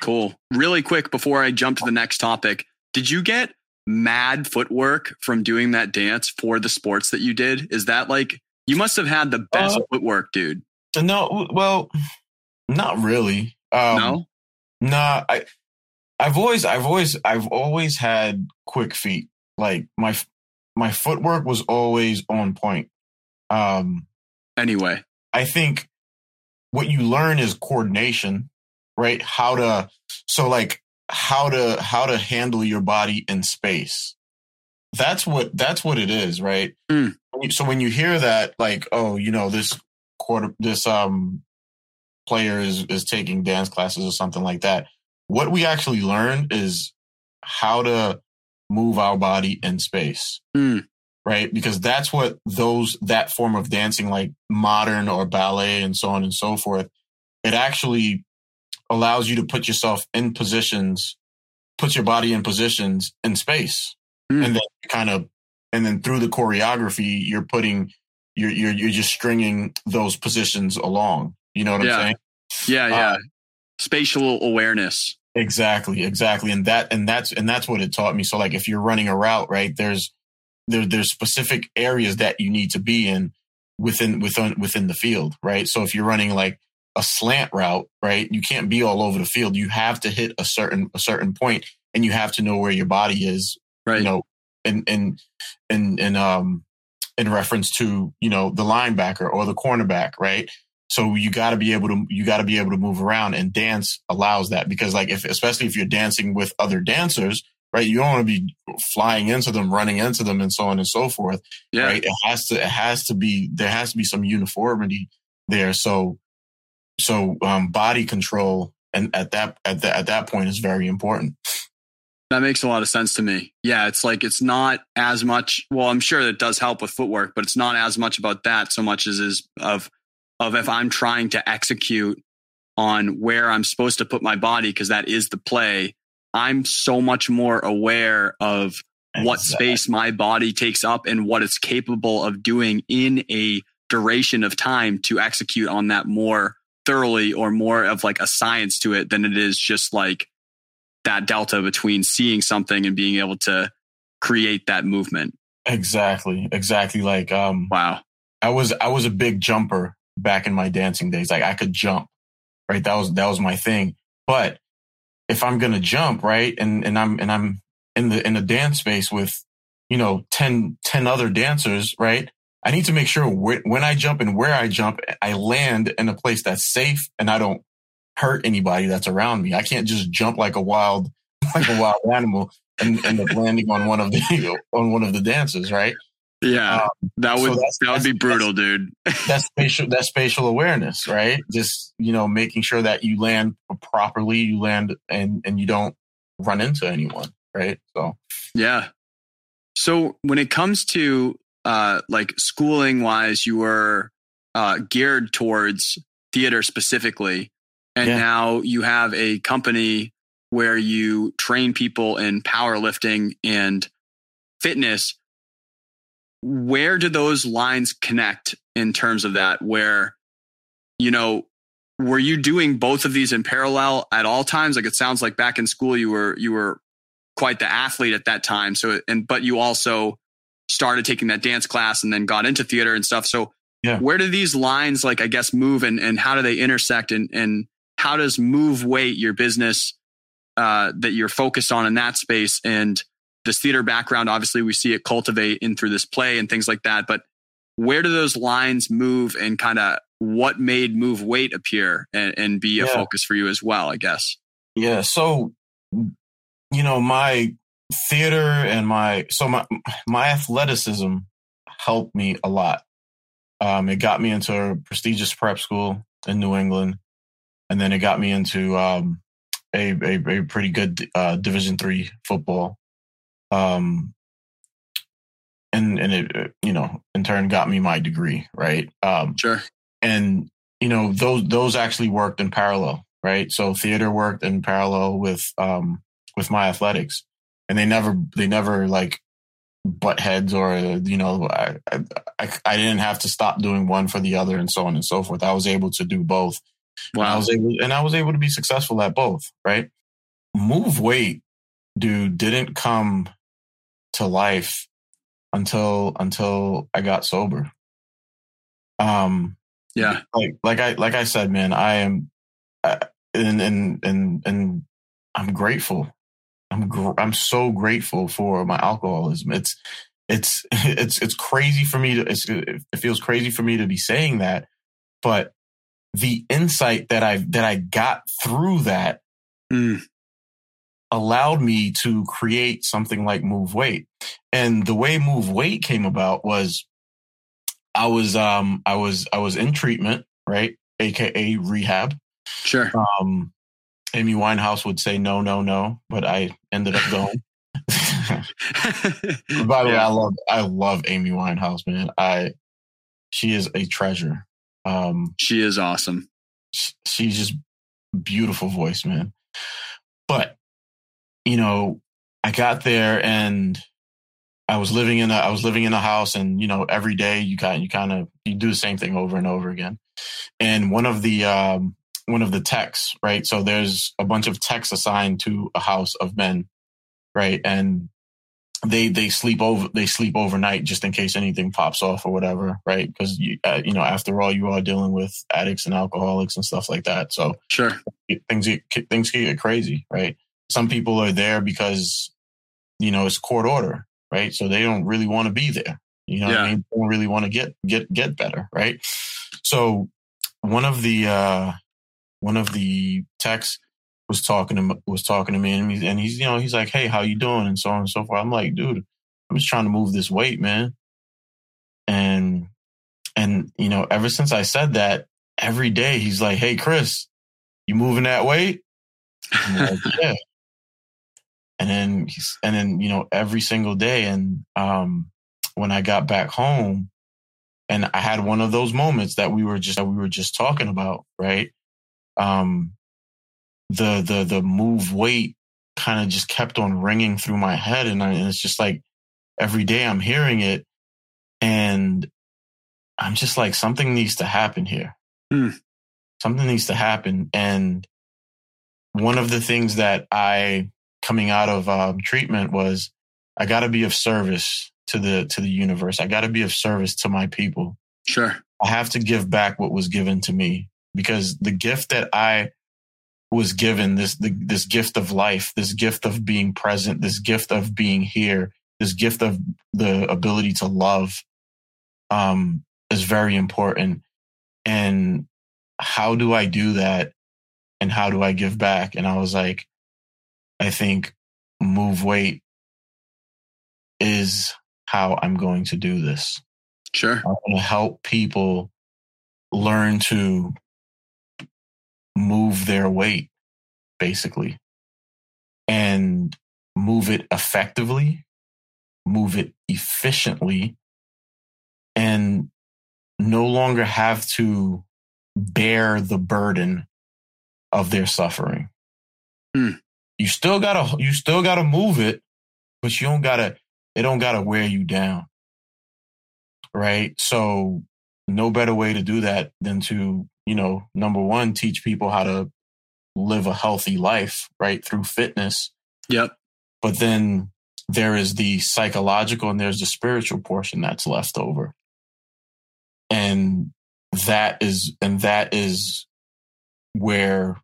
Cool. Really quick before I jump to the next topic, did you get mad footwork from doing that dance for the sports that you did? Is that like, you must have had the best Uh, footwork, dude. No, well, not really. Um, no? Nah, I, I've always, I've always, I've always had quick feet. Like my, my footwork was always on point. Um, Anyway. I think what you learn is coordination, right? How to, so like how to, how to handle your body in space. That's what, that's what it is, right? Mm. So when you hear that, like, oh, you know, this quarter, this, um, player is, is taking dance classes or something like that. What we actually learn is how to move our body in space Mm. right? Because that's what those that form of dancing, like modern or ballet and so on and so forth, it actually allows you to put yourself in positions, put your body in positions in space, Hmm. and then kind of, and then through the choreography, you're putting, you're you're you're just stringing those positions along. You know what Yeah. I'm saying? Yeah. Yeah. Uh, Spatial awareness. Exactly, exactly. And that and that's and that's what it taught me. So like if you're running a route, right, there's there there's specific areas that you need to be in within within within the field, right? So if you're running like a slant route, right, you can't be all over the field. You have to hit a certain a certain point and you have to know where your body is, Right. you know, in in in in um in reference to, you know, the linebacker or the cornerback, right? So you got to be able to you got to be able to move around, and dance allows that because, like, if especially if you're dancing with other dancers, right? You don't want to be flying into them, running into them, and so on and so forth, yeah. right? It has to it has to be there has to be some uniformity there. So so um, body control and at that at that at that point is very important. That makes a lot of sense to me. Yeah, it's like it's not as much. Well, I'm sure it does help with footwork, but it's not as much about that so much as is of of if I'm trying to execute on where I'm supposed to put my body because that is the play. I'm so much more aware of what space my body takes up and what it's capable of doing in a duration of time to execute on that more thoroughly or more of like a science to it than it is just like that delta between seeing something and being able to create that movement. Exactly, exactly. Like um, Wow. I was I was a big jumper back in my dancing days. Like I could jump, right? That was that was my thing. But if I'm gonna jump, right, and and I'm and I'm in the in the dance space with you know 10, 10 other dancers, right? I need to make sure wh- when I jump and where I jump, I land in a place that's safe and I don't hurt anybody that's around me. I can't just jump like a wild like a wild animal and end up landing on one of the on one of the dancers, right? Yeah. Um, that would that's- that would be that's- brutal, dude. that's spatial that's spatial awareness right just you know making sure that you land properly you land and and you don't run into anyone right so Yeah. So when it comes to uh, like schooling wise, you were uh, geared towards theater specifically, and Yeah. now you have a company where you train people in powerlifting and fitness. Where do those lines connect in terms of that? Where, you know, were you doing both of these in parallel at all times? Like it sounds like back in school you were you were quite the athlete at that time. So, and but you also started taking that dance class and then got into theater and stuff. So, Yeah. where do these lines, like I guess, move and and how do they intersect and and how does move weight your business uh, that you're focused on in that space and this theater background? Obviously, we see it cultivate in through this play and things like that. But where do those lines move and kind of what made move weight appear and, and be a Yeah. focus for you as well? I guess. yeah so you know my theater and my so my my athleticism helped me a lot um it got me into a prestigious prep school in new england and then it got me into um a a, a pretty good uh division three football um and and it you know in turn got me my degree right um Sure. and you know those those actually worked in parallel, right? So theater worked in parallel with um, with my athletics, and they never they never like butt heads or you know I, I I didn't have to stop doing one for the other and so on and so forth. I was able to do both. Wow. And I was able and I was able to be successful at both, right? Move weight, dude, didn't come to life until until I got sober. Um yeah. Like like I like I said, man, I am uh, and and and and I'm grateful I'm gr- I'm so grateful for my alcoholism. It's it's it's it's crazy for me to it feels crazy for me to be saying that, but the insight that I that I got through that mm. allowed me to create something like Move Weight. And the way Move Weight came about was I was um I was I was in treatment, right? AKA rehab. Sure. Um Amy Winehouse would say no, no, no, but I ended up going. By the yeah. way, I love I love Amy Winehouse, man. I she is a treasure. Um, she is awesome. She's just beautiful voice, man. But you know, I got there and I was living in a I was living in a house, and you know, every day you got you kind of you do the same thing over and over again. And one of the um, one of the techs, right? So there's a bunch of techs assigned to a house of men, right? And they they sleep over they sleep overnight just in case anything pops off or whatever, right? Because you uh, you know after all you are dealing with addicts and alcoholics and stuff like that. So sure, things get, things get crazy, right? Some people are there because you know it's court order, right? So they don't really want to be there. You know, yeah. I mean, they don't really want to get get get better, right? So one of the uh one of the techs was talking to was talking to me, and, he, and he's you know he's like, "Hey, how you doing?" and so on and so forth. I'm like, "Dude, I'm just trying to move this weight, man." And and you know, ever since I said that, every day he's like, "Hey, Chris, you moving that weight?" Like, yeah. And then he's and then you know every single day, and um, when I got back home, and I had one of those moments that we were just that we were just talking about, right? Um, the the the move weight kind of just kept on ringing through my head, and, I, and it's just like every day I'm hearing it, and I'm just like something needs to happen here. Mm. Something needs to happen, and one of the things that I coming out of um, treatment was I got to be of service to the to the universe. I got to be of service to my people. Sure. I have to give back what was given to me because the gift that I was given this the, this gift of life, this gift of being present, this gift of being here, this gift of the ability to love um, is very important. And how do I do that? And how do I give back? And I was like, I think move weight is how I'm going to do this. Sure. I want to help people learn to move their weight, basically, and move it effectively, move it efficiently, and no longer have to bear the burden of their suffering. Hmm. You still gotta, you still gotta move it, but you don't gotta, it don't gotta wear you down. Right. So no better way to do that than to you know, number one, teach people how to live a healthy life, right? Through fitness. Yep. But then there is the psychological and there's the spiritual portion that's left over. And that is, and that is where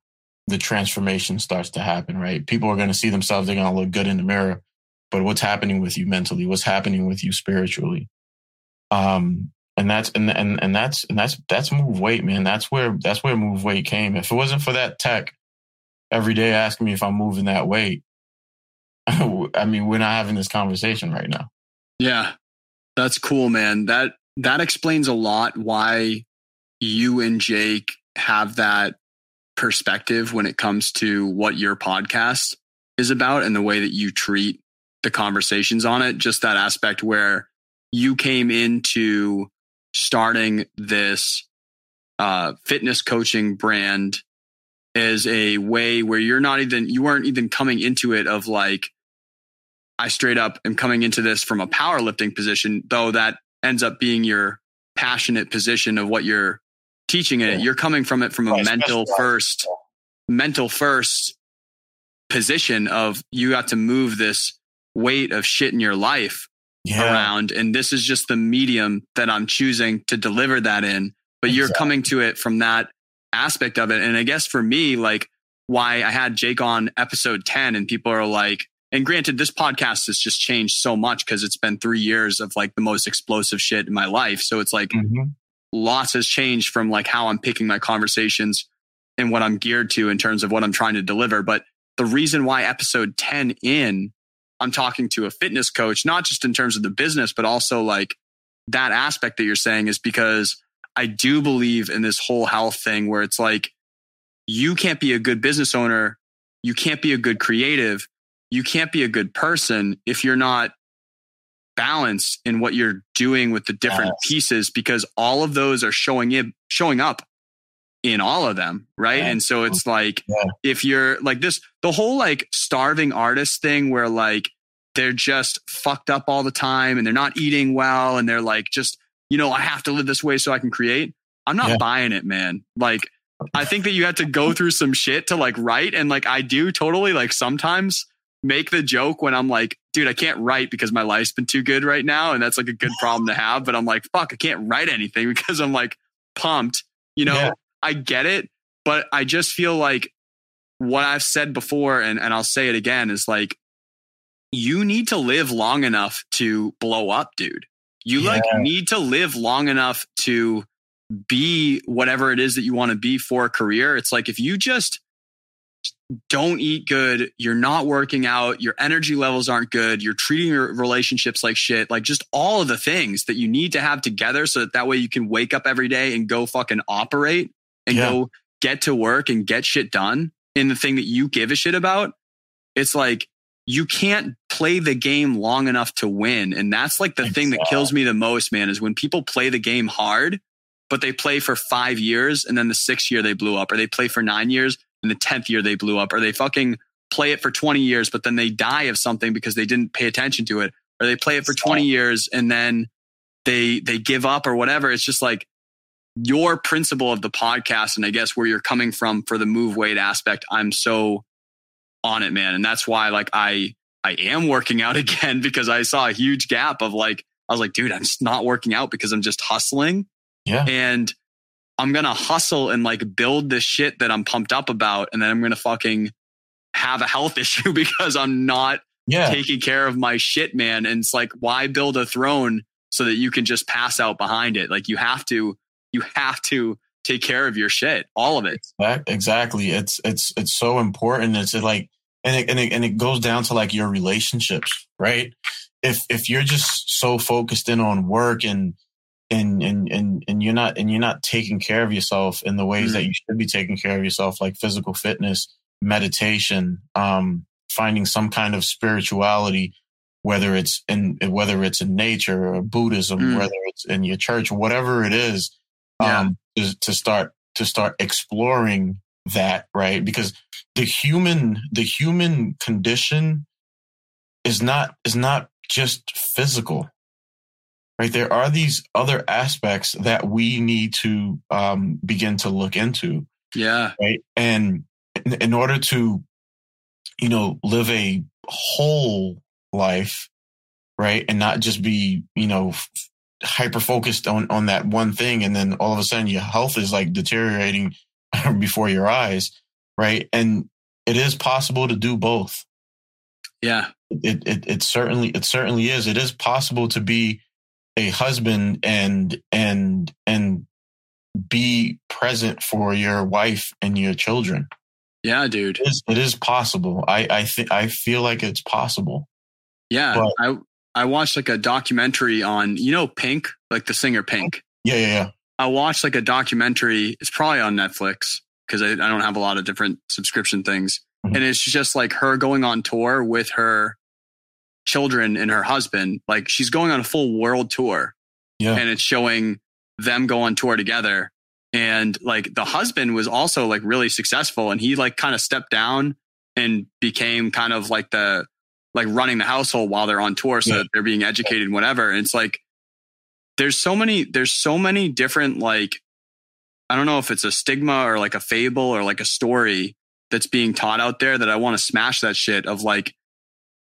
the transformation starts to happen, right? People are going to see themselves, they're going to look good in the mirror, but what's happening with you mentally? What's happening with you spiritually? Um, and that's and and and that's and that's that's move weight, man. That's where that's where move weight came. If it wasn't for that tech every day asking me if I'm moving that weight, I mean, we're not having this conversation right now. Yeah, that's cool, man. That that explains a lot why you and Jake have that perspective when it comes to what your podcast is about and the way that you treat the conversations on it. Just that aspect where you came into starting this uh, fitness coaching brand as a way where you're not even you weren't even coming into it of like I straight up am coming into this from a powerlifting position, though that ends up being your passionate position of what you're teaching it. Yeah. You're coming from it from a Right, mental first, mental first position of you got to move this weight of shit in your life Yeah. around. And this is just the medium that I'm choosing to deliver that in. But you're coming to it from that aspect of it. And I guess for me, like why I had Jake on episode 10 and people are like, and granted, this podcast has just changed so much because it's been three years of like the most explosive shit in my life. So it's like Mhm. lots has changed from like how I'm picking my conversations and what I'm geared to in terms of what I'm trying to deliver. But the reason why episode 10 in, I'm talking to a fitness coach, not just in terms of the business, but also like that aspect that you're saying is because I do believe in this whole health thing where it's like, you can't be a good business owner. You can't be a good creative. You can't be a good person if you're not balanced in what you're doing with the different Yes. pieces because all of those are showing in, showing up in all of them. Right. Yeah. And so it's like, Yeah. if you're like this, the whole like starving artist thing where like they're just fucked up all the time and they're not eating well and they're like, just, you know, I have to live this way so I can create. I'm not Yeah. buying it, man. Like, I think that you have to go through some shit to like write. And like, I do totally like sometimes make the joke when I'm like, dude, I can't write because my life's been too good right now. And that's like a good problem to have. But I'm like, fuck, I can't write anything because I'm like pumped. You know, Yeah. I get it. But I just feel like what I've said before, and, and I'll say it again, is like, you need to live long enough to blow up, dude. You like need to live long enough to be whatever it is that you want to be for a career. It's like if you just don't eat good, you're not working out, your energy levels aren't good, you're treating your relationships like shit, like just all of the things that you need to have together so that that way you can wake up every day and go fucking operate and Yeah. go get to work and get shit done in the thing that you give a shit about. It's like you can't play the game long enough to win. And that's like the thing that kills me the most, man, is when people play the game hard, but they play for five years and then the sixth year they blew up, or they play for nine years and the 10th year they blew up, or they fucking play it for 20 years, but then they die of something because they didn't pay attention to it, or they play it for 20 years and then they, they give up or whatever. It's just like your principle of the podcast and I guess where you're coming from for the move weight aspect. I'm so on it, man. And that's why like I, I am working out again because I saw a huge gap of like, I was like, dude, I'm just not working out because I'm just hustling Yeah. and I'm gonna hustle and like build this shit that I'm pumped up about, and then I'm gonna fucking have a health issue because I'm not Yeah. taking care of my shit, man. And it's like, why build a throne so that you can just pass out behind it? Like you have to, you have to take care of your shit, all of it. Exactly. It's it's it's so important. It's like and it, and it and it goes down to like your relationships, right? If if you're just so focused in on work and and and and and you're not and you're not taking care of yourself in the ways Mm. that you should be taking care of yourself, like physical fitness, meditation, um, finding some kind of spirituality, whether it's in whether it's in nature or Buddhism, Mm. whether it's in your church, whatever it is, Yeah. um, to, to start to start exploring that, right? Because the human the human condition is not is not just physical right there are these other aspects that we need to um, begin to look into Yeah. right and in, in order to you know live a whole life right and not just be you know hyper focused on on that one thing and then all of a sudden your health is like deteriorating before your eyes right and it is possible to do both Yeah. it, it it certainly it certainly is it is possible to be a husband and and and be present for your wife and your children Yeah, dude. it is, it is possible i i think i feel like it's possible Yeah. But- I, I watched like a documentary on, you know, Pink, like the singer Pink. yeah yeah yeah I watched like a documentary. It's probably on Netflix because I, I don't have a lot of different subscription things. Mhm. And it's just like her going on tour with her children and her husband. Like she's going on a full world tour yeah and it's showing them go on tour together. and like the husband was also like really successful and he like kind of stepped down and became kind of like the like running the household while they're on tour so Yeah. that they're being educated and whatever. And it's like there's so many there's so many different like i don't know if it's a stigma or like a fable or like a story that's being taught out there that i want to smash that shit of like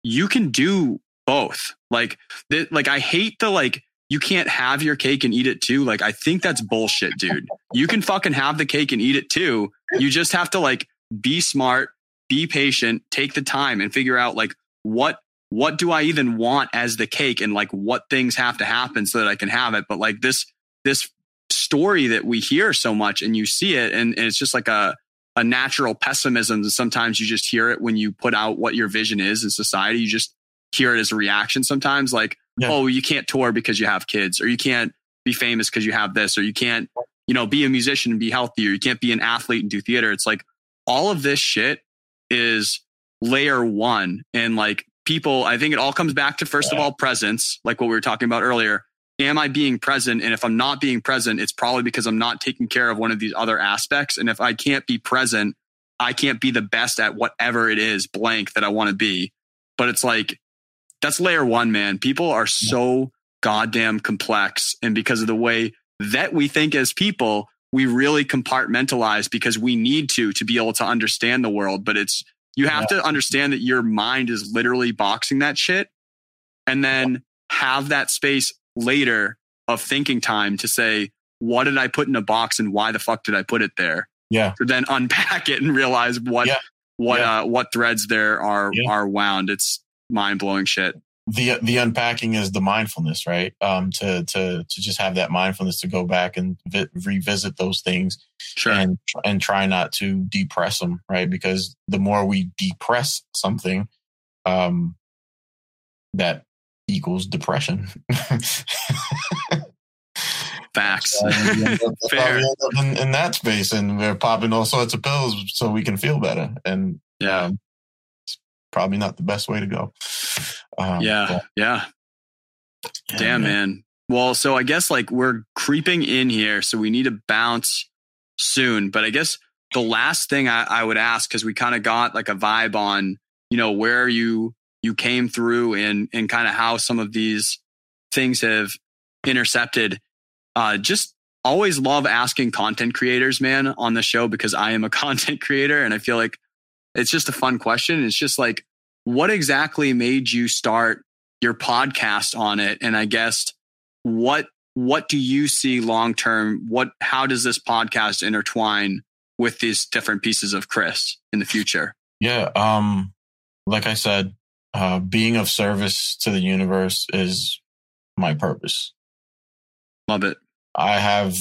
you can do both. Like th- like i hate the like you can't have your cake and eat it too. Like i think that's bullshit dude. You can fucking have the cake and eat it too. You just have to like be smart be patient take the time and figure out like what what do I even want as the cake and like what things have to happen so that I can have it. But like this, this story that we hear so much and you see it and, and it's just like a, a natural pessimism. And sometimes you just hear it when you put out what your vision is in society. You just hear it as a reaction sometimes like, Yeah. oh, you can't tour because you have kids or you can't be famous because you have this or you can't, you know, be a musician and be healthy or you can't be an athlete and do theater. It's like all of this shit is layer one and like people i think it all comes back to first of all presence like what we were talking about earlier. Am i being present? And if i'm not being present it's probably because i'm not taking care of one of these other aspects. And if i can't be present i can't be the best at whatever it is blank that i want to be. But it's like that's layer one man. People are so goddamn complex. And because of the way that we think as people we really compartmentalize because we need to to be able to understand the world. But it's you have to understand that your mind is literally boxing that shit and then have that space later of thinking time to say what did i put in a box and why the fuck did i put it there Yeah. to then unpack it and realize what Yeah. what Yeah. uh what threads there are Yeah. are wound it's mind-blowing shit The the unpacking is the mindfulness, right? Um, to to to just have that mindfulness to go back and vi- revisit those things sure and and try not to depress them, right? Because the more we depress something, um, that equals depression. facts And we end up- that's how Fair. we end up in, in that space, and we're popping all sorts of pills so we can feel better. And yeah um, probably not the best way to go. Um, yeah but, yeah yeah, Damn, man. Well, so I guess like we're creeping in here, so we need to bounce soon. But I guess the last thing I, I would ask, because we kind of got like a vibe on, you know, where you you came through and and kind of how some of these things have intercepted. Uh, just always love asking content creators, man, on the show because I am a content creator, and I feel like it's just a fun question. It's just like, what exactly made you start your podcast on it and i guess what what do you see long term what how does this podcast intertwine with these different pieces of chris in the future Yeah. Um, like I said, uh, being of service to the universe is my purpose. love it I have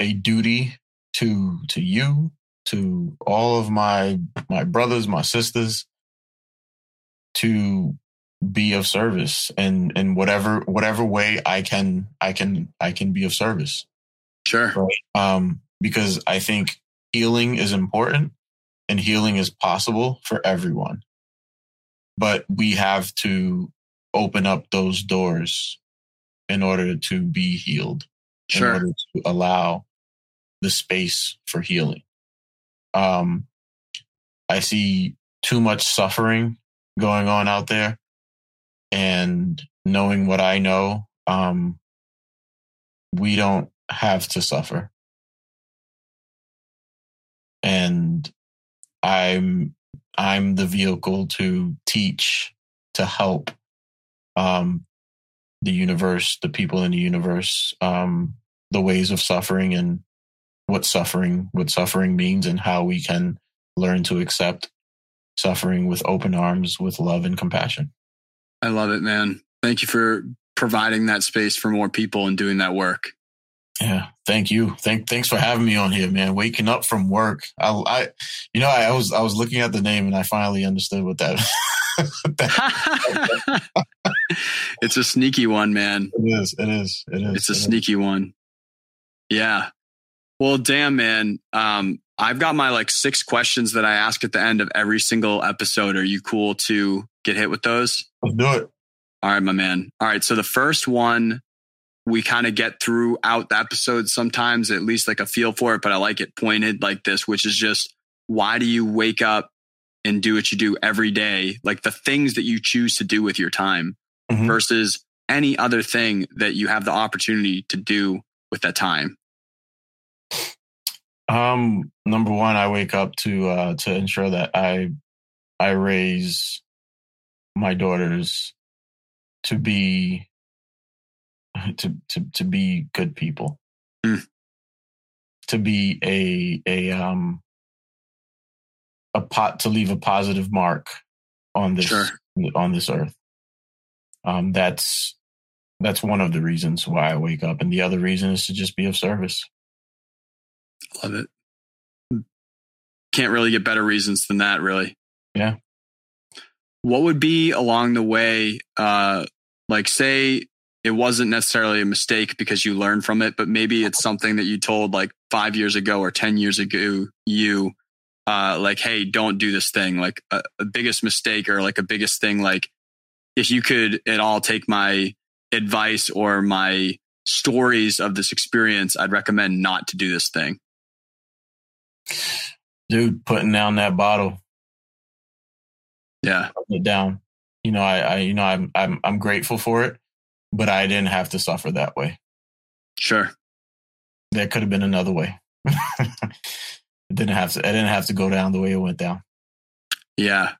a duty to to you, to all of my my brothers, my sisters, to be of service and in whatever whatever way I can I can I can be of service. sure Um, because I think healing is important and healing is possible for everyone. But we have to open up those doors in order to be healed Sure. in order to allow the space for healing. Um, I see too much suffering going on out there, and knowing what I know, um, we don't have to suffer. And I'm I'm the vehicle to teach, to help um, the universe, the people in the universe, um, the ways of suffering and what suffering, what suffering means, and how we can learn to accept suffering with open arms, with love and compassion. i love it man thank you for providing that space for more people and doing that work Yeah, thank you. Thank, thanks for having me on here, man. Waking up from work. I, I you know, I, was, I was looking at the name and I finally understood what that, it's a sneaky one man it is. It is. It is. it's a it is. sneaky one yeah well damn man um i've got my like six questions that i ask at the end of every single episode are you cool to get hit with those Let's do it. all right my man all right so the first one we kind of get throughout the episode sometimes, at least like a feel for it, but I like it pointed like this, which is just why do you wake up and do what you do every day? Like the things that you choose to do with your time Mhm. versus any other thing that you have the opportunity to do with that time. Um, number one, I wake up to uh, to ensure that I I raise my daughters to be to to to be good people, Mm. to be a a um a pot to leave a positive mark on this Sure. on this earth. Um, that's that's one of the reasons why I wake up, and the other reason is to just be of service. Love it. Can't really get better reasons than that, really. Yeah. What would be along the way, uh, like say it wasn't necessarily a mistake because you learned from it, but maybe it's something that you told like five years ago or 10 years ago, you, uh, like, Hey, don't do this thing. Like a, a biggest mistake or like a biggest thing. Like if you could at all take my advice or my stories of this experience, I'd recommend not to do this thing. Dude, putting down that bottle, Yeah. putting it down. You know, I, I you know, I'm I'm I'm grateful for it, but I didn't have to suffer that way. Sure. There could have been another way. it didn't have to. I didn't have to go down the way it went down. Yeah.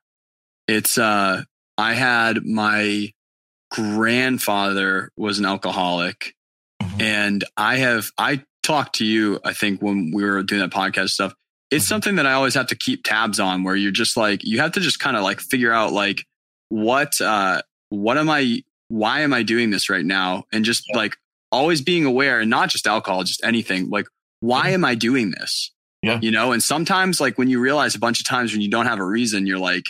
It's uh I had my grandfather was an alcoholic Mhm. and I have I talked to you I think when we were doing that podcast stuff. It's something that I always have to keep tabs on where you're just like you have to just kind of like figure out like what uh what am I why am I doing this right now and just Yeah. like always being aware and not just alcohol just anything like why Yeah. am I doing this? Yeah. You know, and sometimes like when you realize a bunch of times when you don't have a reason, you're like,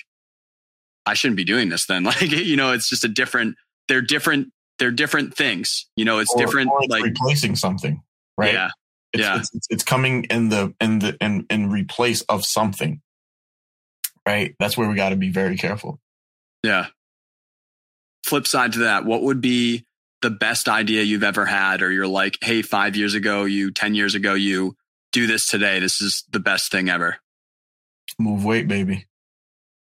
I shouldn't be doing this then. Like, you know, it's just a different, they're different, they're different things. You know, it's Or- different, or it's like, replacing something, right? yeah, It's, yeah. It's, it's, coming in the in the in in replace of something, right? That's where we got to be very careful. yeah. Flip side to that, what would be the best idea you've ever had? Or you're like, hey, five years ago, you, 10 years ago, you do this today. This is the best thing ever. Move weight, baby.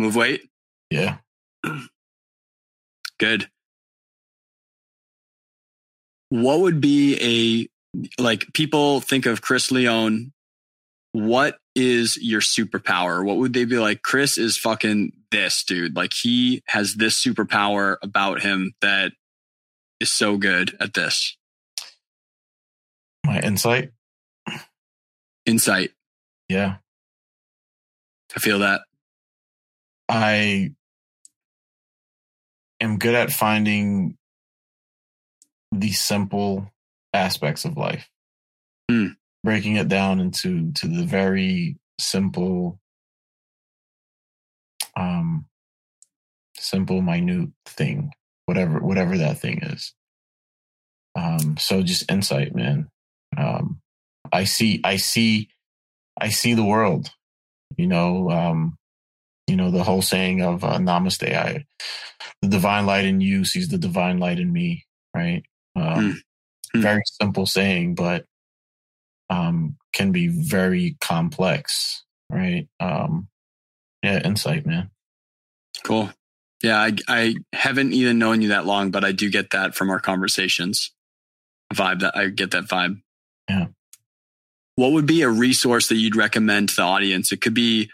Move weight. Yeah. Good. What would be a like people think of Chris Leone? What is your superpower? What would they be like? Chris is fucking this dude. Like he has this superpower about him that is so good at this. My insight. Insight. Yeah. I feel that. I am good at finding the simple aspects of life, Hmm. breaking it down into to the very simple, um, simple, minute thing, whatever whatever that thing is. Um, so just insight, man. Um, I see, I see, I see the world. You know, um, you know the whole saying of uh, namaste i the divine light in you sees the divine light in me right um, Hmm. very simple saying but um, can be very complex right um, yeah insight man Cool. Yeah, I I haven't even known you that long, but I do get that from our conversations. Vibe that I get that vibe. Yeah. What would be a resource that you'd recommend to the audience? It could be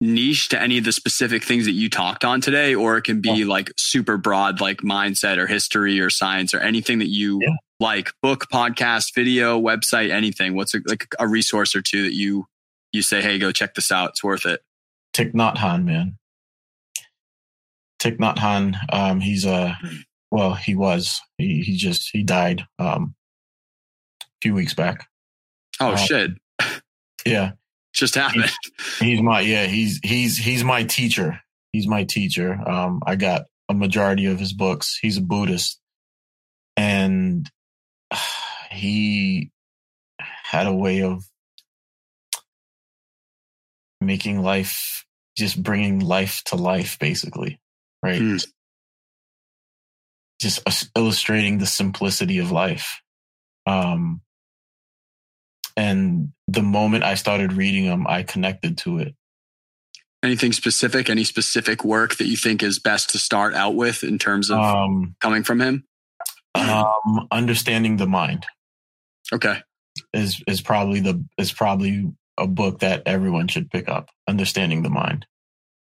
niche to any of the specific things that you talked on today, or it can be like super broad, like mindset or history or science or anything that you Yeah. Like. Book, podcast, video, website, anything. What's a, like a resource or two that you you say, hey, go check this out. It's worth it. Thich Nhat Hanh, man. Thich Nhat Hanh, um, he's a, well, he was, he, he just, he died um, a few weeks back. Oh Uh, shit, Yeah. just happened. He's my, yeah, he's, he's, he's my teacher. He's my teacher. Um, I got a majority of his books. He's a Buddhist and he had a way of making life, just bringing life to life, basically. Right. Hmm. just illustrating the simplicity of life. Um, and the moment I started reading them, I connected to it. Anything specific? Any specific work that you think is best to start out with in terms of um, coming from him? Um, understanding the mind. Okay. Is is probably the is probably a book that everyone should pick up. Understanding the mind.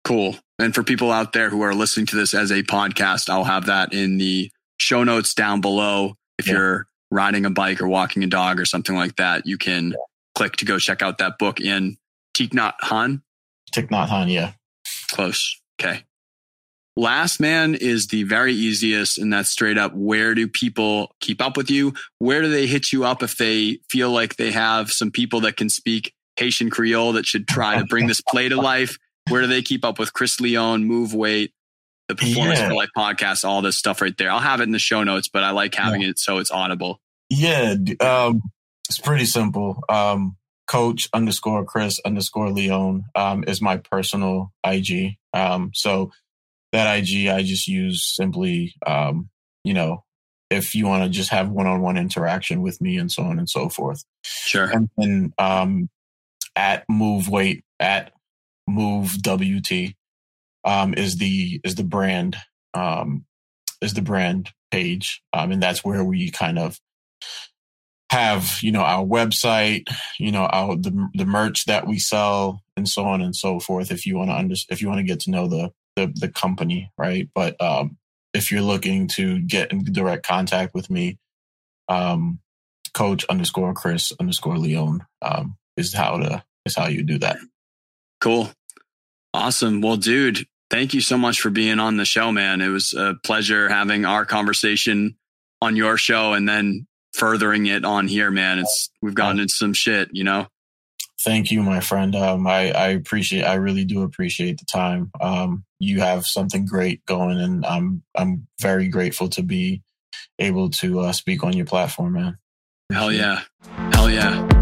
Cool. And for people out there who are listening to this as a podcast, I'll have that in the show notes down below. If yeah. you're riding a bike or walking a dog or something like that, you can yeah. click to go check out that book in Thich Nhat Hanh. Thich Nhat Hanh, yeah. Close. Okay. Last man is the very easiest, and that's straight up. Where do people keep up with you? Where do they hit you up if they feel like they have some people that can speak Haitian Creole that should try to bring this play to life? Where do they keep up with Chris Leone, Move Weight, the Performance yeah. for Life podcast, all this stuff right there? I'll have it in the show notes, but I like having yeah. it so it's audible. Yeah, um, it's pretty simple. Um, coach underscore Chris underscore Leone um, is my personal IG. Um, so that IG I just use simply, um, you know, if you want to just have one-on-one interaction with me and so on and so forth. Sure. And then um, at Move Weight at Move WT um, is the is the brand um, is the brand page, um, and that's where we kind of have you know our website, you know our the the merch that we sell, and so on and so forth. If you want to under, if you want to get to know the the the company, right? But um, if you're looking to get in direct contact with me, um, coach underscore Chris underscore Leone um, is how to is how you do that. Cool. Awesome. Well, dude, thank you so much for being on the show, man. It was a pleasure having our conversation on your show and then furthering it on here, man. It's we've gotten into some shit, you know. Thank you, my friend. Um, I, I appreciate, I really do appreciate the time. Um, you have something great going, and I'm, I'm very grateful to be able to uh, speak on your platform, man. Hell yeah, hell yeah.